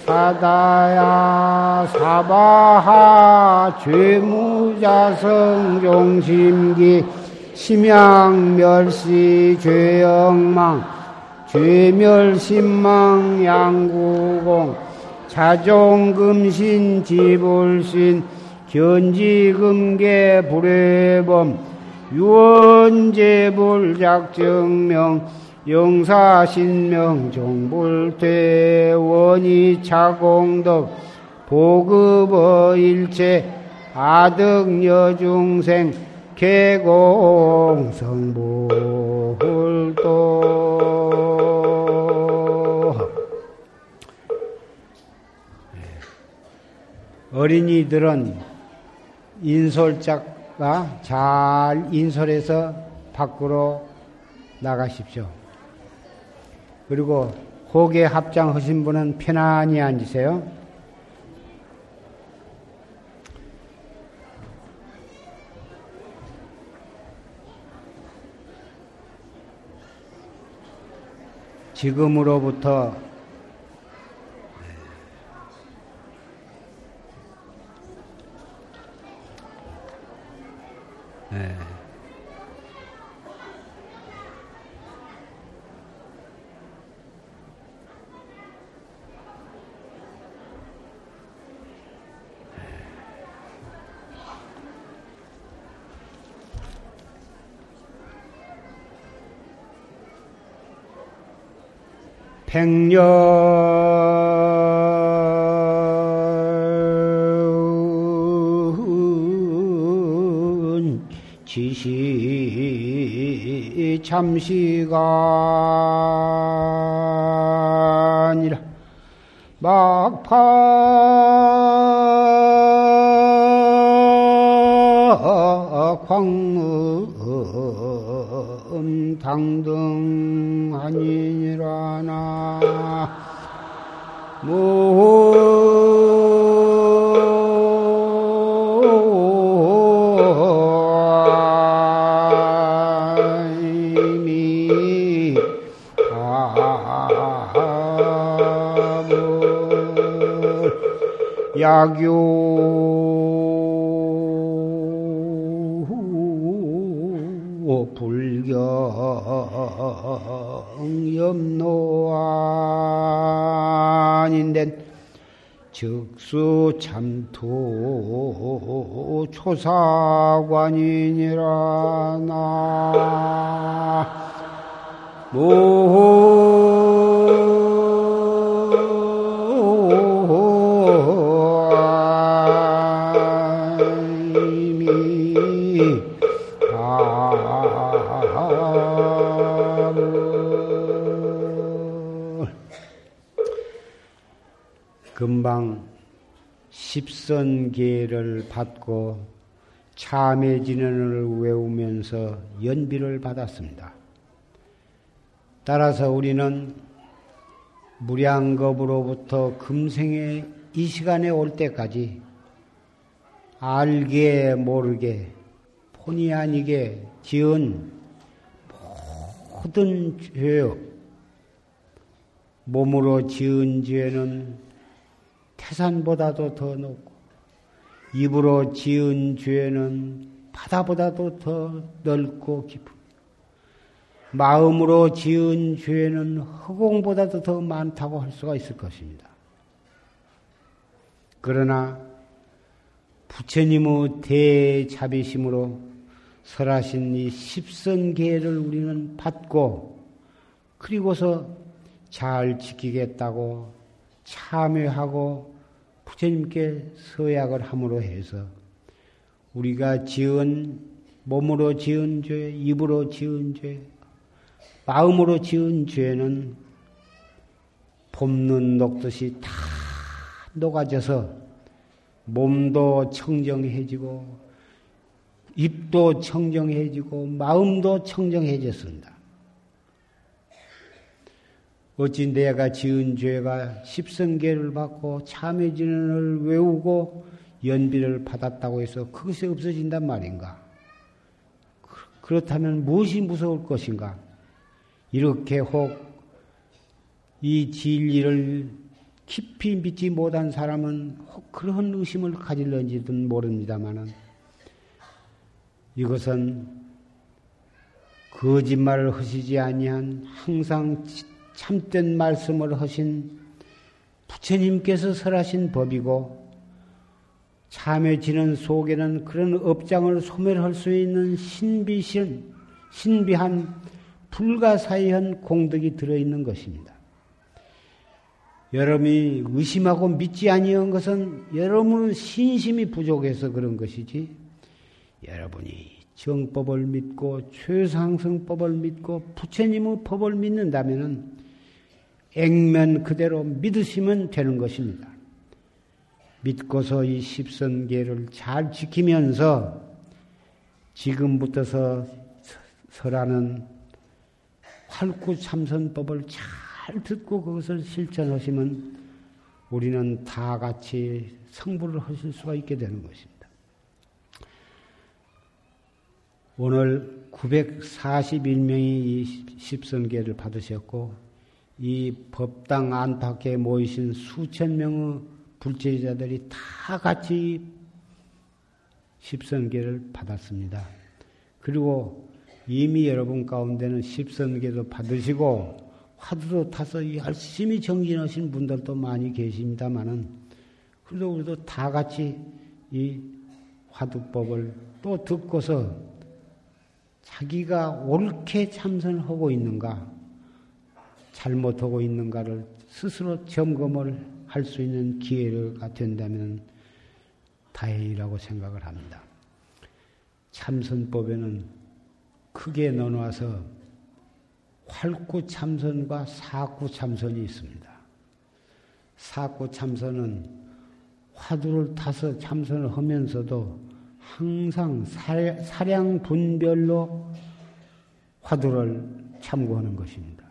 사다야 사바하 죄무자성 종심기 심양 멸시 죄영망 죄멸심망 양구공 자종금신 지불신 견지금계 불회범 유언제불작정명 영사신명 종불퇴 원이 차공덕 보급어 일체 아득여중생 개공성불도. 어린이들은 인솔자가 잘 인솔해서 밖으로 나가십시오. 그리고 호계 합장하신 분은 편안히 앉으세요. 지금으로부터 네. 백년 잠시간이라. 막파. 광음 당등하니라나. 모 야교 불경 염노 아닌데 즉수 참토 초사관이니라 나. 모 십선계를 받고 참회진언을 외우면서 연비를 받았습니다. 따라서 우리는 무량겁으로부터 금생의 이 시간에 올 때까지 알게 모르게 본의 아니게 지은 모든 죄요. 몸으로 지은 죄는 태산보다도 더 높고 입으로 지은 죄는 바다보다도 더 넓고 깊은 마음으로 지은 죄는 허공보다도 더 많다고 할 수가 있을 것입니다. 그러나 부처님의 대자비심으로 설하신 이 십선계를 우리는 받고 그리고서 잘 지키겠다고 참여하고 부처님께 서약을 함으로 해서 우리가 지은 몸으로 지은 죄, 입으로 지은 죄, 마음으로 지은 죄는 봄눈 녹듯이 다 녹아져서 몸도 청정해지고 입도 청정해지고 마음도 청정해졌습니다. 어찌 내가 지은 죄가 십성계를 받고 참회진을 외우고 연비를 받았다고 해서 그것이 없어진단 말인가? 그렇다면 무엇이 무서울 것인가? 이렇게 혹 이 진리를 깊이 믿지 못한 사람은 혹 그런 의심을 가질런지든 모릅니다만은 이것은 거짓말을 하시지 아니한 항상 참된 말씀을 하신 부처님께서 설하신 법이고 참회 지는 속에는 그런 업장을 소멸할 수 있는 신비신 신비한 불가사의한 공덕이 들어있는 것입니다. 여러분이 의심하고 믿지 아니한 것은 여러분은 신심이 부족해서 그런 것이지 여러분이 정법을 믿고 최상승법을 믿고 부처님의 법을 믿는다면은 액면 그대로 믿으시면 되는 것입니다. 믿고서 이 십선계를 잘 지키면서 지금부터서 설하는 활구참선법을 잘 듣고 그것을 실천하시면 우리는 다 같이 성불을 하실 수가 있게 되는 것입니다. 오늘 941명이 이 십선계를 받으셨고 이 법당 안팎에 모이신 수천 명의 불제자들이 다 같이 십선계를 받았습니다. 그리고 이미 여러분 가운데는 십선계도 받으시고 화두도 타서 열심히 정진하신 분들도 많이 계십니다만은 그래도 우리도 다 같이 이 화두법을 또 듣고서 자기가 옳게 참선하고 있는가 잘못하고 있는가를 스스로 점검을 할 수 있는 기회가 된다면 다행이라고 생각을 합니다. 참선법에는 크게 나눠서 활구 참선과 사구 참선이 있습니다. 사구 참선은 화두를 타서 참선을 하면서도 항상 사량 분별로 화두를 참고하는 것입니다.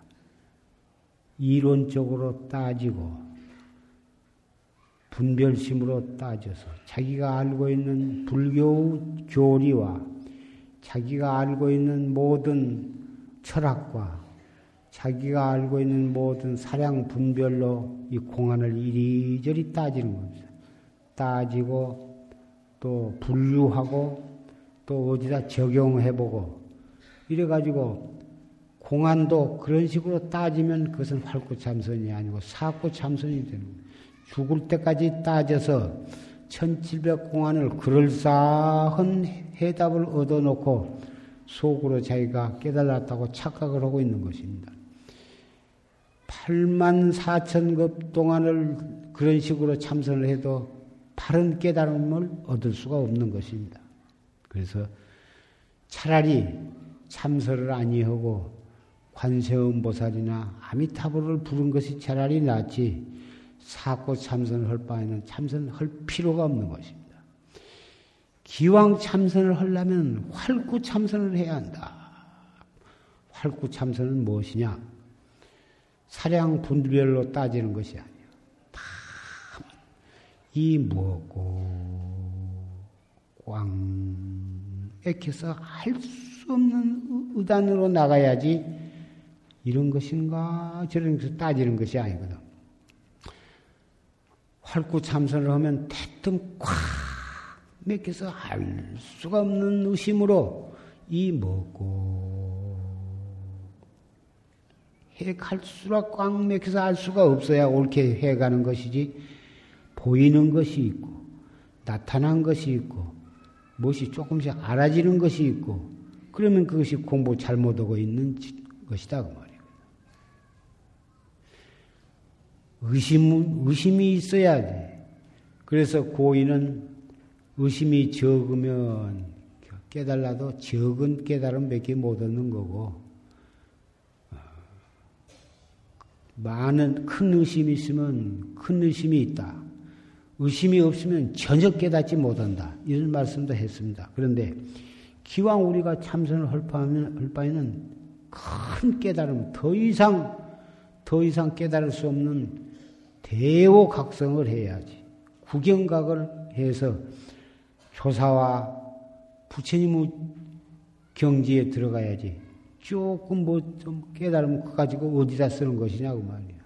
이론적으로 따지고 분별심으로 따져서 자기가 알고 있는 불교 교리와 자기가 알고 있는 모든 철학과 자기가 알고 있는 모든 사량 분별로 이 공안을 이리저리 따지는 겁니다. 따지고 또 분류하고 또 어디다 적용해보고 이래가지고 공안도 그런 식으로 따지면 그것은 활구참선이 아니고 사구참선이 되는 거예요. 죽을 때까지 따져서 1700공안을 그럴싸한 해답을 얻어놓고 속으로 자기가 깨달았다고 착각을 하고 있는 것입니다. 8만 4천 급 동안을 그런 식으로 참선을 해도 바른 깨달음을 얻을 수가 없는 것입니다. 그래서 차라리 참선을 아니하고 관세음 보살이나 아미타불을 부른 것이 차라리 낫지 사고 참선을 할 바에는 참선할 필요가 없는 것입니다. 기왕 참선을 하려면 활구 참선을 해야 한다. 활구 참선은 무엇이냐? 사량 분별로 따지는 것이 아니야. 이 뭐고 꽝 액해서 할수 없는 의단으로 나가야지 이런 것인가 저런 것을 따지는 것이 아니거든. 활구 참선을 하면 대뜸 꽉 맥혀서 알 수가 없는 의심으로 이 먹고 해 갈수록 꽉 맥혀서 알 수가 없어야 옳게 해가는 것이지 보이는 것이 있고 나타난 것이 있고 무엇이 조금씩 알아지는 것이 있고 그러면 그것이 공부 잘못하고 있는 것이다 그 말. 의심, 의심이 있어야 돼. 그래서 고인은 의심이 적으면 깨달아도 적은 깨달음 밖에 못 얻는 거고, 어, 많은 큰 의심이 있으면 큰 의심이 있다. 의심이 없으면 전혀 깨닫지 못한다. 이런 말씀도 했습니다. 그런데 기왕 우리가 참선을 할 바에는 큰 깨달음, 더 이상, 더 이상 깨달을 수 없는 대오각성을 해야지. 구경각을 해서 조사와 부처님의 경지에 들어가야지. 조금 뭐좀 그거 가지고 어디다 쓰는 것이냐고 말이야.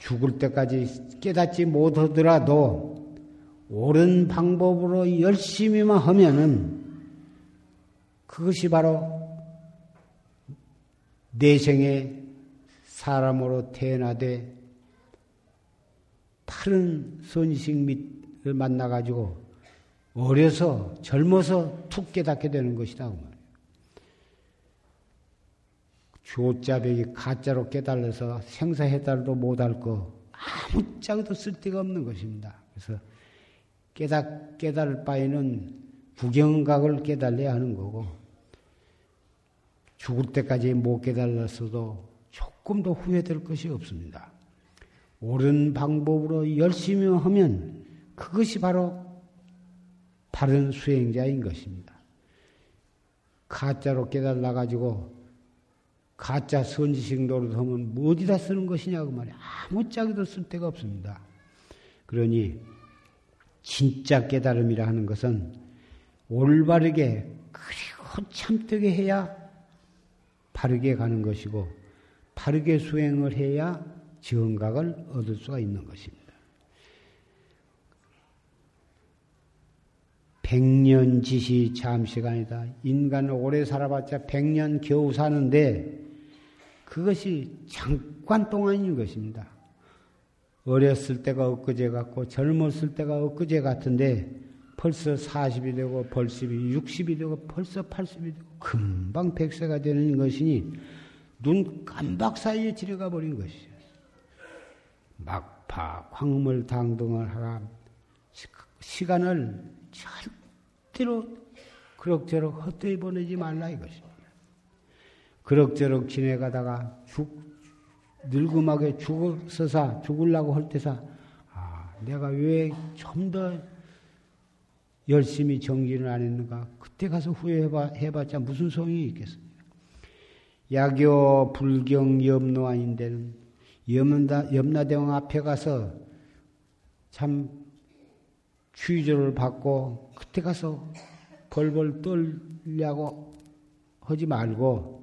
죽을 때까지 깨닫지 못하더라도 옳은 방법으로 열심히만 하면은 그것이 바로 내생에 사람으로 태어나되 다른 선식을 만나가지고 어려서 젊어서 툭 깨닫게 되는 것이다. 그 조자백이 가짜로 깨달아서 생사해달도 못할 거 아무짝에도 쓸데가 없는 것입니다. 그래서 깨닫, 깨달을 바에는 구경각을 깨달아야 하는 거고 죽을 때까지 못 깨달았어도 조금도 후회될 것이 없습니다. 옳은 방법으로 열심히 하면 그것이 바로 바른 수행자인 것입니다. 가짜로 깨달아 가지고 가짜 선지식 노릇하면 뭐 어디다 쓰는 것이냐고 말이야. 아무짝에도 쓸 데가 없습니다. 그러니 진짜 깨달음이라 하는 것은 올바르게 그리고 참되게 해야 바르게 가는 것이고 바르게 수행을 해야 정각을 얻을 수가 있는 것입니다. 백년 지시 잠시간이다. 인간은 오래 살아봤자 백년 겨우 사는데 그것이 잠깐 동안인 것입니다. 어렸을 때가 엊그제 같고 젊었을 때가 엊그제 같은데 벌써 40이 되고 벌써 60이 되고 벌써 80이 되고 금방 100세가 되는 것이니 눈 깜박 사이에 지려가 버린 것이죠. 막파 광물 당 등을 하라 시간을 절대로 그럭저럭 헛되이 보내지 말라 이것입니다. 그럭저럭 지내가다가 죽, 늙음하게 죽어서사, 죽으려고 할 때사, 아, 내가 왜 좀 더 열심히 정진을 안 했는가? 그때 가서 후회해봐, 해봤자 무슨 소용이 있겠습니까? 야교, 불경, 염노아인데는 염나, 염라대왕 앞에 가서 참 취조를 받고 그때 가서 벌벌 떨려고 하지 말고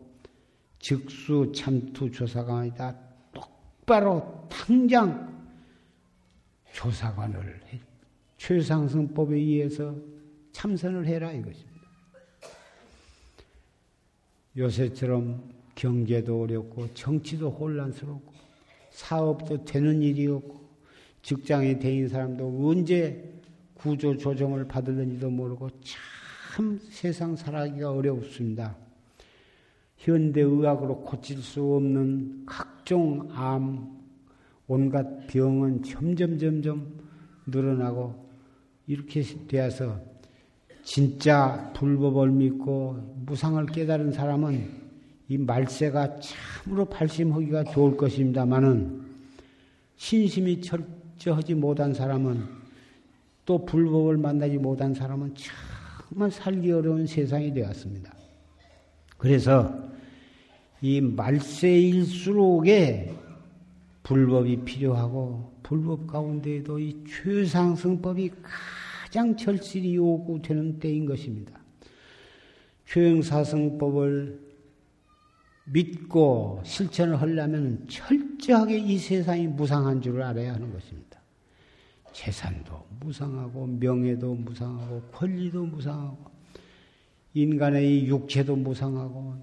즉수 참투 조사관 이다 똑바로 당장 조사관을 해. 최상승법에 의해서 참선을 해라 이것입니다. 요새처럼 경제도 어렵고 정치도 혼란스럽고 사업도 되는 일이 없고 직장에 대인 사람도 언제 구조 조정을 받을는지도 모르고 참 세상 살아가기가 어렵습니다. 현대 의학으로 고칠 수 없는 각종 암, 온갖 병은 점점 점점 늘어나고 이렇게 되어서 진짜 불법을 믿고 무상을 깨달은 사람은 이 말세가 참으로 발심하기가 좋을 것입니다만은 신심이 철저하지 못한 사람은 또 불법을 만나지 못한 사람은 정말 살기 어려운 세상이 되었습니다. 그래서 이 말세일수록에 불법이 필요하고 불법 가운데에도 이 최상승법이 가장 절실히 요구되는 때인 것입니다. 최영사승법을 믿고 실천을 하려면 철저하게 이 세상이 무상한 줄을 알아야 하는 것입니다. 재산도 무상하고 명예도 무상하고 권리도 무상하고 인간의 육체도 무상하고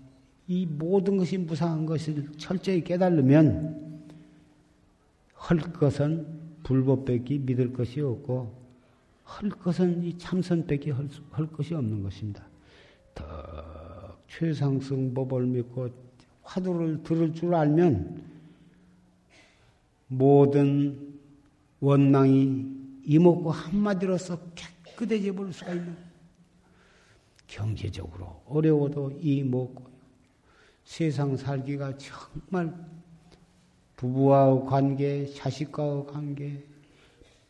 이 모든 것이 무상한 것을 철저히 깨달으면 할 것은 불법밖에 믿을 것이 없고 할 것은 이 참선밖에 할, 할 것이 없는 것입니다. 더 최상승법을 믿고 화두를 들을 줄 알면 모든 원망이 이목구 한마디로서 깨끗해져 볼 수가 있는 경제적으로 어려워도 이목구 세상 살기가 정말 부부와의 관계, 자식과의 관계,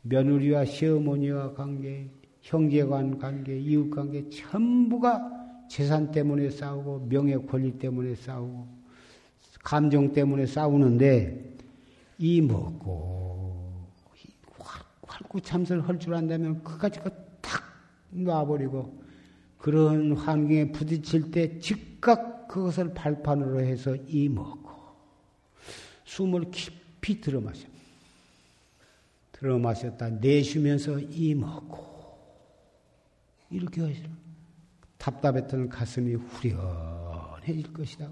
며느리와 시어머니와 관계, 형제간 관계, 이웃 관계 전부가 재산 때문에 싸우고 명예 권리 때문에 싸우고 감정 때문에 싸우는데 이 먹고 활구참선을 할 줄 안다면 그까지 탁 놔버리고 그런 환경에 부딪힐 때 즉각 그것을 발판으로 해서 이 먹고 숨을 깊이 들어 마셔. 들어 마셨다 내쉬면서 이 먹고 이렇게 하시라. 답답했던 가슴이 후련해질 것이다.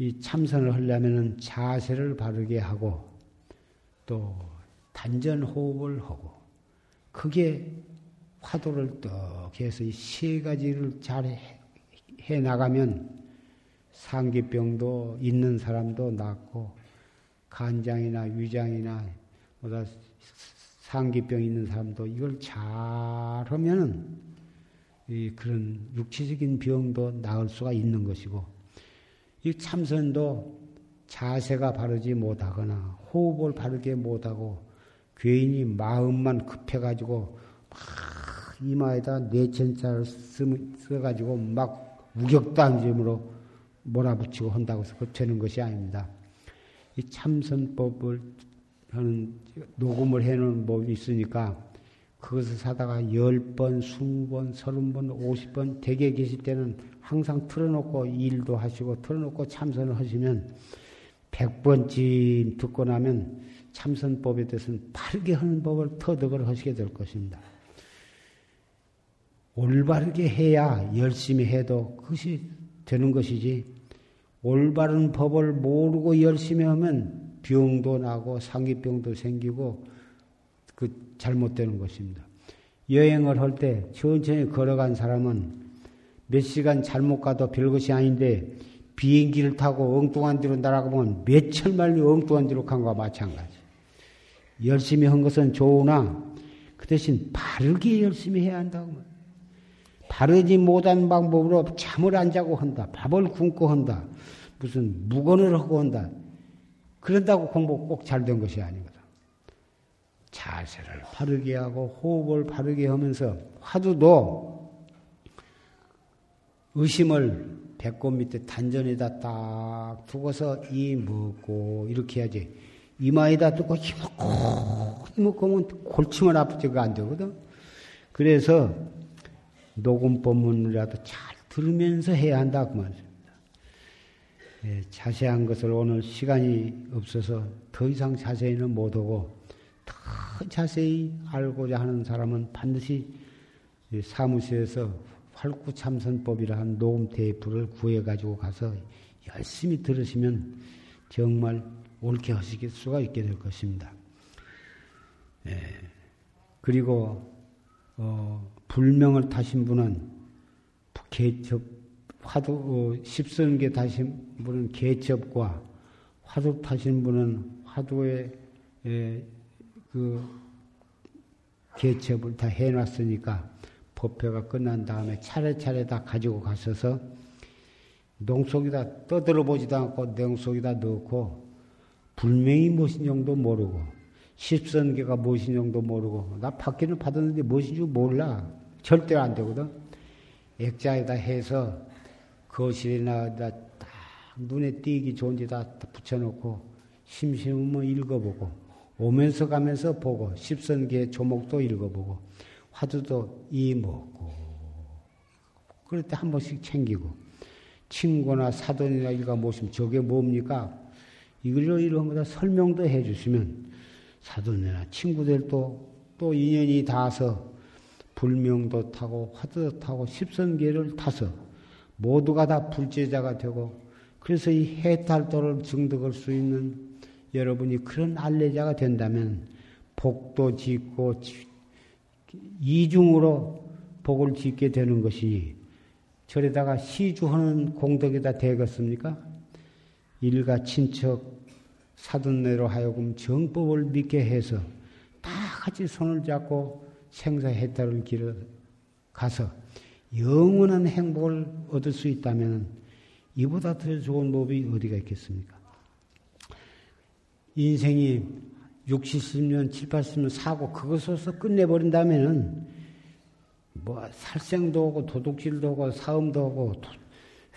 이 참선을 하려면 자세를 바르게 하고 또 단전 호흡을 하고 그게 화두를 떡 해서 이 세 가지를 잘 해 나가면 상기병도 있는 사람도 낫고 간장이나 위장이나 보다 상기병 있는 사람도 이걸 잘 하면은 이 그런 육체적인 병도 나을 수가 있는 것이고 이 참선도 자세가 바르지 못하거나 호흡을 바르게 못하고 괜히 마음만 급해가지고 막 이마에다 내천자를 써가지고 막 우격단심으로 몰아붙이고 한다고 해서 그 되는 것이 아닙니다. 이 참선법을 하는 녹음을 해놓은 법이 있으니까 그것을 사다가 열번 스무 번 서른 번 오십 번 댁에 계실 때는 항상 틀어놓고 일도 하시고 틀어놓고 참선을 하시면 백번쯤 듣고 나면 참선법에 대해서는 바르게 하는 법을 터득을 하시게 될 것입니다. 올바르게 해야 열심히 해도 그것이 되는 것이지 올바른 법을 모르고 열심히 하면 병도 나고 상기병도 생기고 그 잘못되는 것입니다. 여행을 할 때 천천히 걸어간 사람은 몇 시간 잘못 가도 별것이 아닌데 비행기를 타고 엉뚱한 데로 날아가면 몇천 마리 엉뚱한 데로 간 거와 마찬가지. 열심히 한 것은 좋으나 그 대신 바르게 열심히 해야 한다고. 바르지 못한 방법으로 잠을 안 자고 한다. 밥을 굶고 한다. 무슨 무건을 하고 한다. 그런다고 공부 꼭 잘 된 것이 아니거든. 자세를 바르게 하고 호흡을 바르게 하면서 화두도 의심을 배꼽 밑에 단전에다 딱 두고서 이 먹고 이렇게 해야지. 이마에다 두고 힘먹고 힘먹고 하면 골치만 아프지가 안 되거든. 그래서 녹음 법문이라도 잘 들으면서 해야 한다 그 말입니다. 예, 자세한 것을 오늘 시간이 없어서 더 이상 자세히는 못하고 더 자세히 알고자 하는 사람은 반드시 사무실에서 활구참선법이라 한 녹음 테이프를 구해가지고 가서 열심히 들으시면 정말 옳게 하실 수가 있게 될 것입니다. 예. 그리고 어, 불명을 타신 분은 개첩 화두 어, 십선계 타신 분은 개첩과 화두 타신 분은 화두의 에, 그 개첩을 다 해놨으니까 법회가 끝난 다음에 차례차례 다 가지고 가셔서 농속에다 떠들어 보지도 않고 냉속에다 넣고 불명이 무엇인 정도 모르고 십선계가 무엇인 정도 모르고 나 받기는 받았는데 무엇인 줄 몰라 절대 안 되거든. 액자에다 해서 거실이나 딱 눈에 띄기 좋은 데다 붙여놓고 심심하면 읽어보고 오면서 가면서 보고 십선계 조목도 읽어보고 화두도 이 먹고 그럴 때 한 번씩 챙기고 친구나 사돈이나 일가 모시면 저게 뭡니까? 이걸 이런 거다 설명도 해주시면 사돈이나 친구들도 또 인연이 닿아서 불명도 타고 화두도 타고 십선계를 타서 모두가 다 불제자가 되고 그래서 이 해탈도를 증득할 수 있는 여러분이 그런 알레자가 된다면 복도 짓고 이중으로 복을 짓게 되는 것이 절에다가 시주하는 공덕에다 되겠습니까? 일가 친척 사돈네로 하여금 정법을 믿게 해서 다 같이 손을 잡고 생사해탈을 길어 가서 영원한 행복을 얻을 수 있다면 이보다 더 좋은 법이 어디가 있겠습니까? 인생이 60, 70년, 7, 80년 사고 그것으로서 끝내버린다면은 뭐 살생도 하고 도둑질도 하고 사음도 하고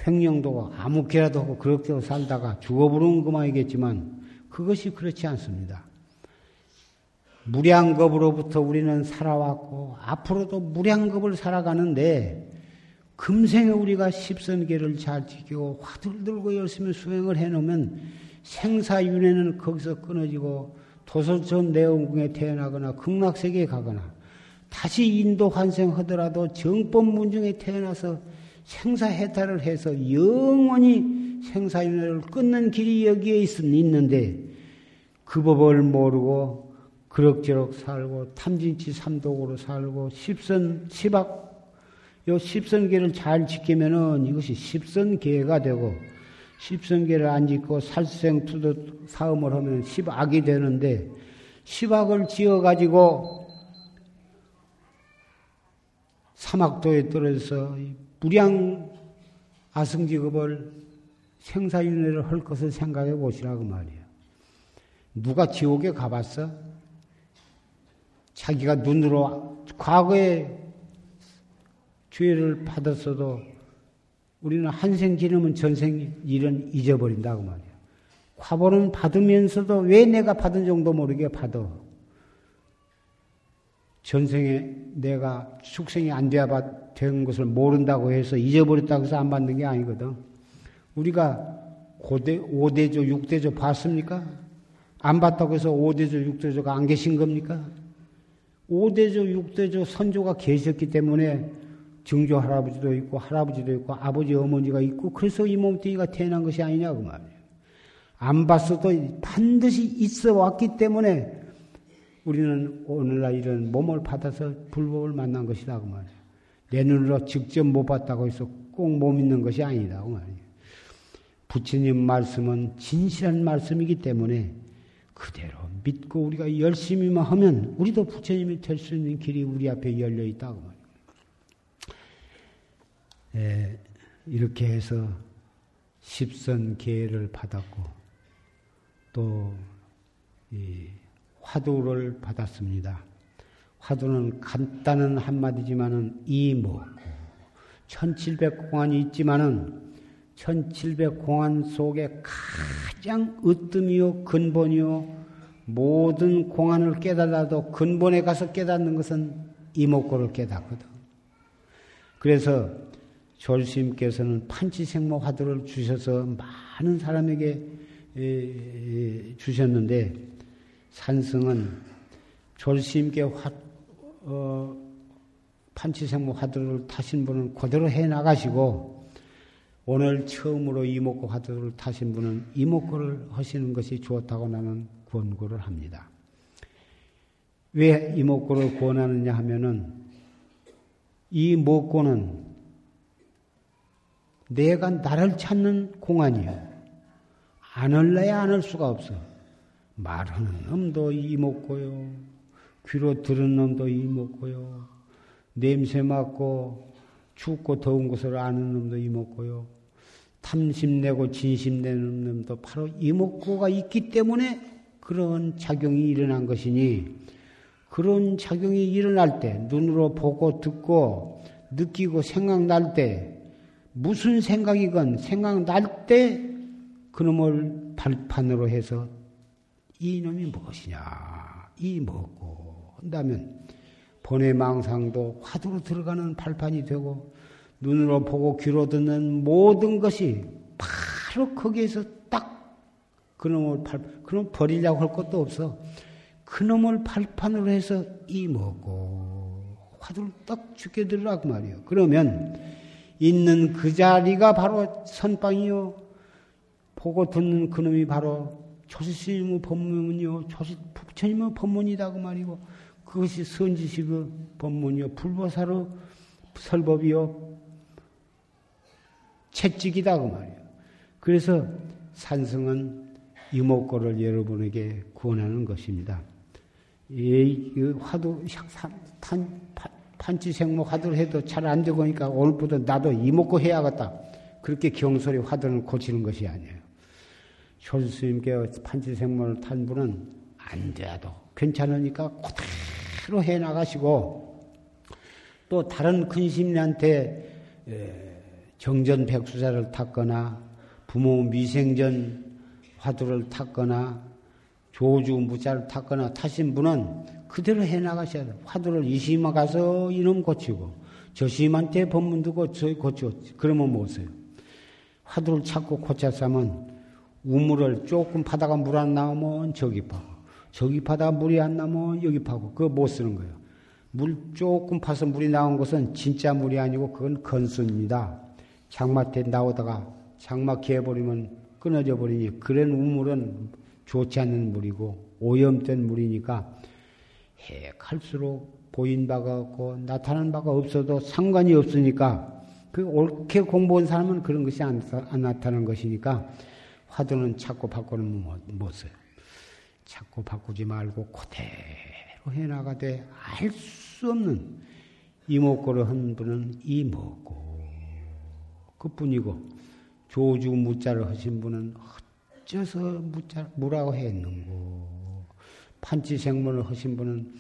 횡령도 하고 아무 개라도 하고 그렇게 살다가 죽어버리는 그만이겠지만 그것이 그렇지 않습니다. 무량겁으로부터 우리는 살아왔고 앞으로도 무량겁을 살아가는데 금생에 우리가 십선계를 잘 지키고 화두를 들고 열심히 수행을 해놓으면 생사윤회는 거기서 끊어지고 도서전 내원궁에 태어나거나 극락세계에 가거나 다시 인도 환생하더라도 정법 문중에 태어나서 생사해탈을 해서 영원히 생사윤회를 끊는 길이 여기에 있는데 그 법을 모르고 그럭저럭 살고 탐진치 삼독으로 살고 십선 십악 요 십선계를 잘 지키면은 이것이 십선계가 되고 십선계를 안 짓고 살생 투도 사음을 하면 십악이 되는데 십악을 지어 가지고 사막도에 떨어져서 무량 아승직업을 생사윤회를 할 것을 생각해 보시라고 말이야. 누가 지옥에 가봤어? 자기가 눈으로 과거에 죄를 받았어도 우리는 한생 지르면 전생 일은 잊어버린다고 말이야. 과보는 받으면서도 왜 내가 받은 정도 모르게 받아. 전생에 내가 축생이 안 돼야 된 것을 모른다고 해서 잊어버렸다고 해서 안 받는 게 아니거든. 우리가 고대, 5대조, 6대조 봤습니까? 안 봤다고 해서 5대조, 6대조가 안 계신 겁니까? 5대조, 6대조 선조가 계셨기 때문에 증조 할아버지도 있고 할아버지도 있고 아버지 어머니가 있고 그래서 이 몸뚱이가 태어난 것이 아니냐고 말이에요. 안 봤어도 반드시 있어 왔기 때문에 우리는 오늘날 이런 몸을 받아서 불법을 만난 것이다 그 말이에요. 내 눈으로 직접 못 봤다고 해서 꼭못 믿는 것이 아니다 그 말이에요. 부처님 말씀은 진실한 말씀이기 때문에 그대로 믿고 우리가 열심히만 하면 우리도 부처님이 될 수 있는 길이 우리 앞에 열려 있다고 말이에요. 예, 이렇게 해서 십선 계를 받았고 또 화두를 받았습니다. 화두는 간단한 한마디지만은 이뭐 1700공안이 있지만은 1700공안 속에 가장 으뜸이요 근본이요 모든 공안을 깨달아도 근본에 가서 깨닫는 것은 이목구를 깨닫거든. 그래서 졸스님께서는 판치생모 화두를 주셔서 많은 사람에게 주셨는데 산승은 졸스님께 화, 어, 판치생모 화두를 타신 분은 그대로 해 나가시고 오늘 처음으로 이목구 화두를 타신 분은 이목구를 하시는 것이 좋다고 나는 권고를 합니다. 왜 이목구를 권하느냐 하면은 이 목구는 내가 나를 찾는 공안이에요. 안 할래야 안 할 수가 없어. 말하는 놈도 이먹고요. 귀로 들은 놈도 이먹고요. 냄새 맡고 춥고 더운 것을 아는 놈도 이먹고요. 탐심 내고 진심 내는 놈도 바로 이목구가 있기 때문에 그런 작용이 일어난 것이니 그런 작용이 일어날 때 눈으로 보고 듣고 느끼고 생각날 때 무슨 생각이건 생각날 때 그놈을 발판으로 해서 이놈이 무엇이냐? 이 뭐고? 한다면 번외 망상도 화두로 들어가는 발판이 되고 눈으로 보고 귀로 듣는 모든 것이 바로 거기에서 딱 그놈을 발 그놈 버리려고 할 것도 없어. 그놈을 발판으로 해서 이 뭐고? 화두를 딱 죽게 들으라고 말이요. 그러면 있는 그 자리가 바로 선방이요. 보고 듣는 그놈이 바로 조시스님의 법문이요. 조시, 부처님의 법문이다. 그 말이고, 그것이 선지식의 법문이요. 불보사의 설법이요. 채찍이다. 그 말이요. 그래서 산성은 이목고를 여러분에게 구원하는 것입니다. 이 화두 탄, 판치생모 화두를 해도 잘 안 되고 하니까 오늘부터 나도 이목고 해야겠다. 그렇게 경솔히 화두를 고치는 것이 아니에요. 효수님께 판치생모를 탄 분은 안 돼도 괜찮으니까 그대로 해 나가시고 또 다른 근심리한테 정전 백수자를 탔거나 부모 미생전 화두를 탔거나 조주 무자를 탔거나 타신 분은 그대로 해 나가셔야 돼요. 화두를 이심아 가서 이놈 고치고 저심한테 법문 두고 저 고치고 그러면 못 써요. 화두를 찾고 고쳤으면 우물을 조금 파다가 물 안 나오면 저기 파고 저기 파다가 물이 안 나오면 여기 파고 그거 못 쓰는 거예요. 물 조금 파서 물이 나온 것은 진짜 물이 아니고 그건 건수입니다. 장마때 나오다가 장마 개버리면 끊어져 버리니 그런 우물은 좋지 않는 물이고 오염된 물이니까 해갈수록 보인 바가 없고 나타난 바가 없어도 상관이 없으니까 그 옳게 공부한 사람은 그런 것이 안, 안 나타나는 것이니까 화두는 찾고 바꾸는 못, 못. 찾고 바꾸지 말고 그대로 해나가되 알 수 없는 이목구를 한 분은 이목구 그뿐이고 조주 무자를 하신 분은 어째서 무자 무라고 했는고 판치생문을 하신 분은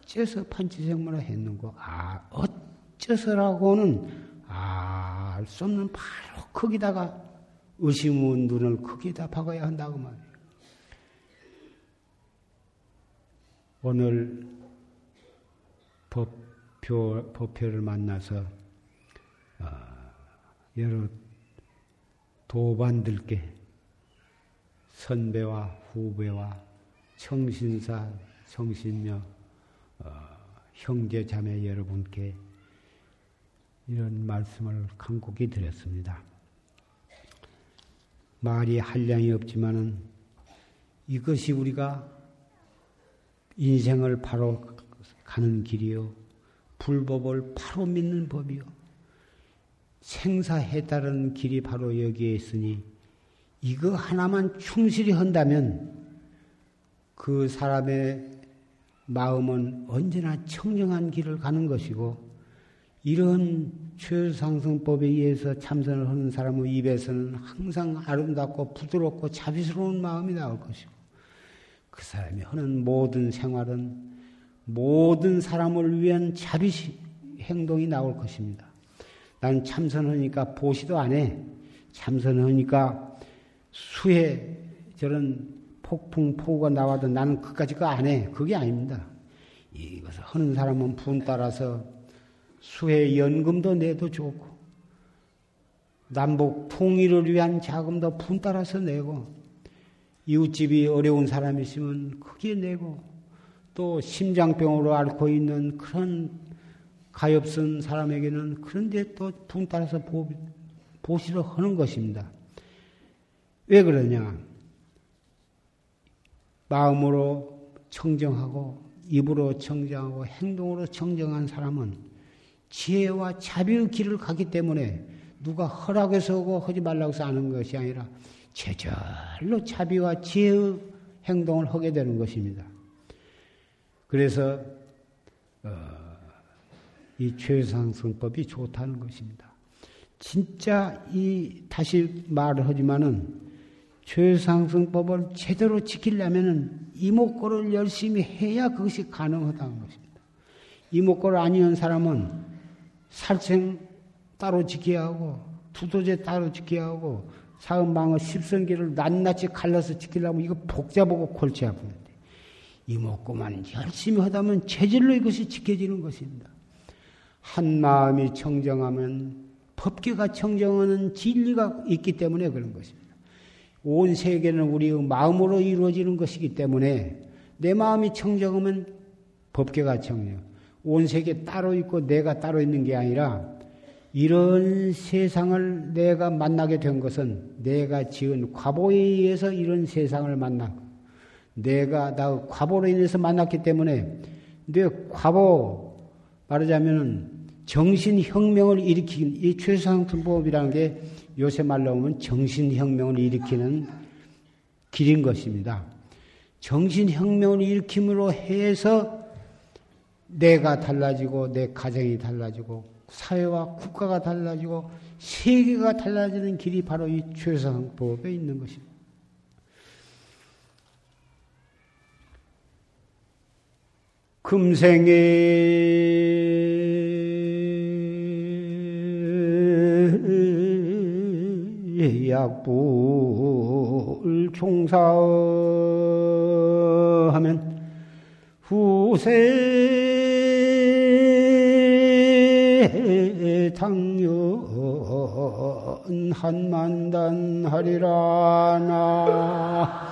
어째서 판치생문을 했는고 아 어째서라고는 알수 없는 바로 거기다가 의심의 눈을 크게다 박아야 한다고 말이에요. 오늘 법표, 법표를 만나서 어, 여러 도반들께 선배와 후배와 청신사, 청신녀, 어, 형제 자매 여러분께 이런 말씀을 간곡히 드렸습니다. 말이 한량이 없지만은 이것이 우리가 인생을 바로 가는 길이요. 불법을 바로 믿는 법이요. 생사해다른 길이 바로 여기에 있으니 이거 하나만 충실히 한다면 그 사람의 마음은 언제나 청정한 길을 가는 것이고 이런 최상승법에 의해서 참선을 하는 사람의 입에서는 항상 아름답고 부드럽고 자비스러운 마음이 나올 것이고 그 사람이 하는 모든 생활은 모든 사람을 위한 자비 행동이 나올 것입니다. 난 참선하니까 보시도 안 해. 참선하니까 수해 저런 폭풍 폭우가 나와도 나는 그까지 그안 해. 그게 아닙니다. 이것을 하는 사람은 분 따라서 수해 연금도 내도 좋고 남북 통일을 위한 자금도 분 따라서 내고 이웃집이 어려운 사람이 있으면 크게 내고 또 심장병으로 앓고 있는 그런 가엾은 사람에게는 그런데 또 분 따라서 보, 보시를 하는 것입니다. 왜 그러냐? 마음으로 청정하고 입으로 청정하고 행동으로 청정한 사람은 지혜와 자비의 길을 가기 때문에 누가 허락해서 오고 하지 말라고 해서 하는 것이 아니라 제절로 자비와 지혜의 행동을 하게 되는 것입니다. 그래서 어, 이 최상승법이 좋다는 것입니다. 진짜 이 다시 말을 하지만은 최상승법을 제대로 지키려면은 이목구를 열심히 해야 그것이 가능하다는 것입니다. 이목구를 아니한 사람은 살생 따로 지켜야 하고 두도제 따로 지켜야 하고 사은방어 십성기를 낱낱이 갈라서 지키려면 이거 복잡하고 골치 아픈데 이목구만 열심히 하다면 체질로 이것이 지켜지는 것입니다. 한 마음이 청정하면 법계가 청정하는 진리가 있기 때문에 그런 것입니다. 온 세계는 우리의 마음으로 이루어지는 것이기 때문에 내 마음이 청정하면 법계가 청정. 온 세계 따로 있고 내가 따로 있는 게 아니라 이런 세상을 내가 만나게 된 것은 내가 지은 과보에 의해서 이런 세상을 만나고 내가 나 과보로 인해서 만났기 때문에 내 과보 말하자면 정신혁명을 일으키는 이 최상승법이라는 게 요새 말로 하면 정신혁명을 일으키는 길인 것입니다. 정신혁명을 일으킴으로 해서 내가 달라지고 내 가정이 달라지고 사회와 국가가 달라지고 세계가 달라지는 길이 바로 이 최상법에 있는 것입니다. 금생에 약불 종사하면 후세 당연 한만단 하리라 나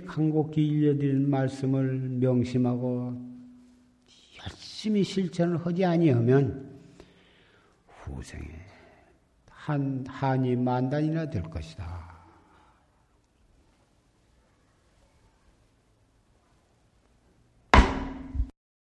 간곡히 일려드릴 말씀을 명심하고 열심히 실천을 하지 아니하면 후생에 한 한이 만단이나 될 것이다.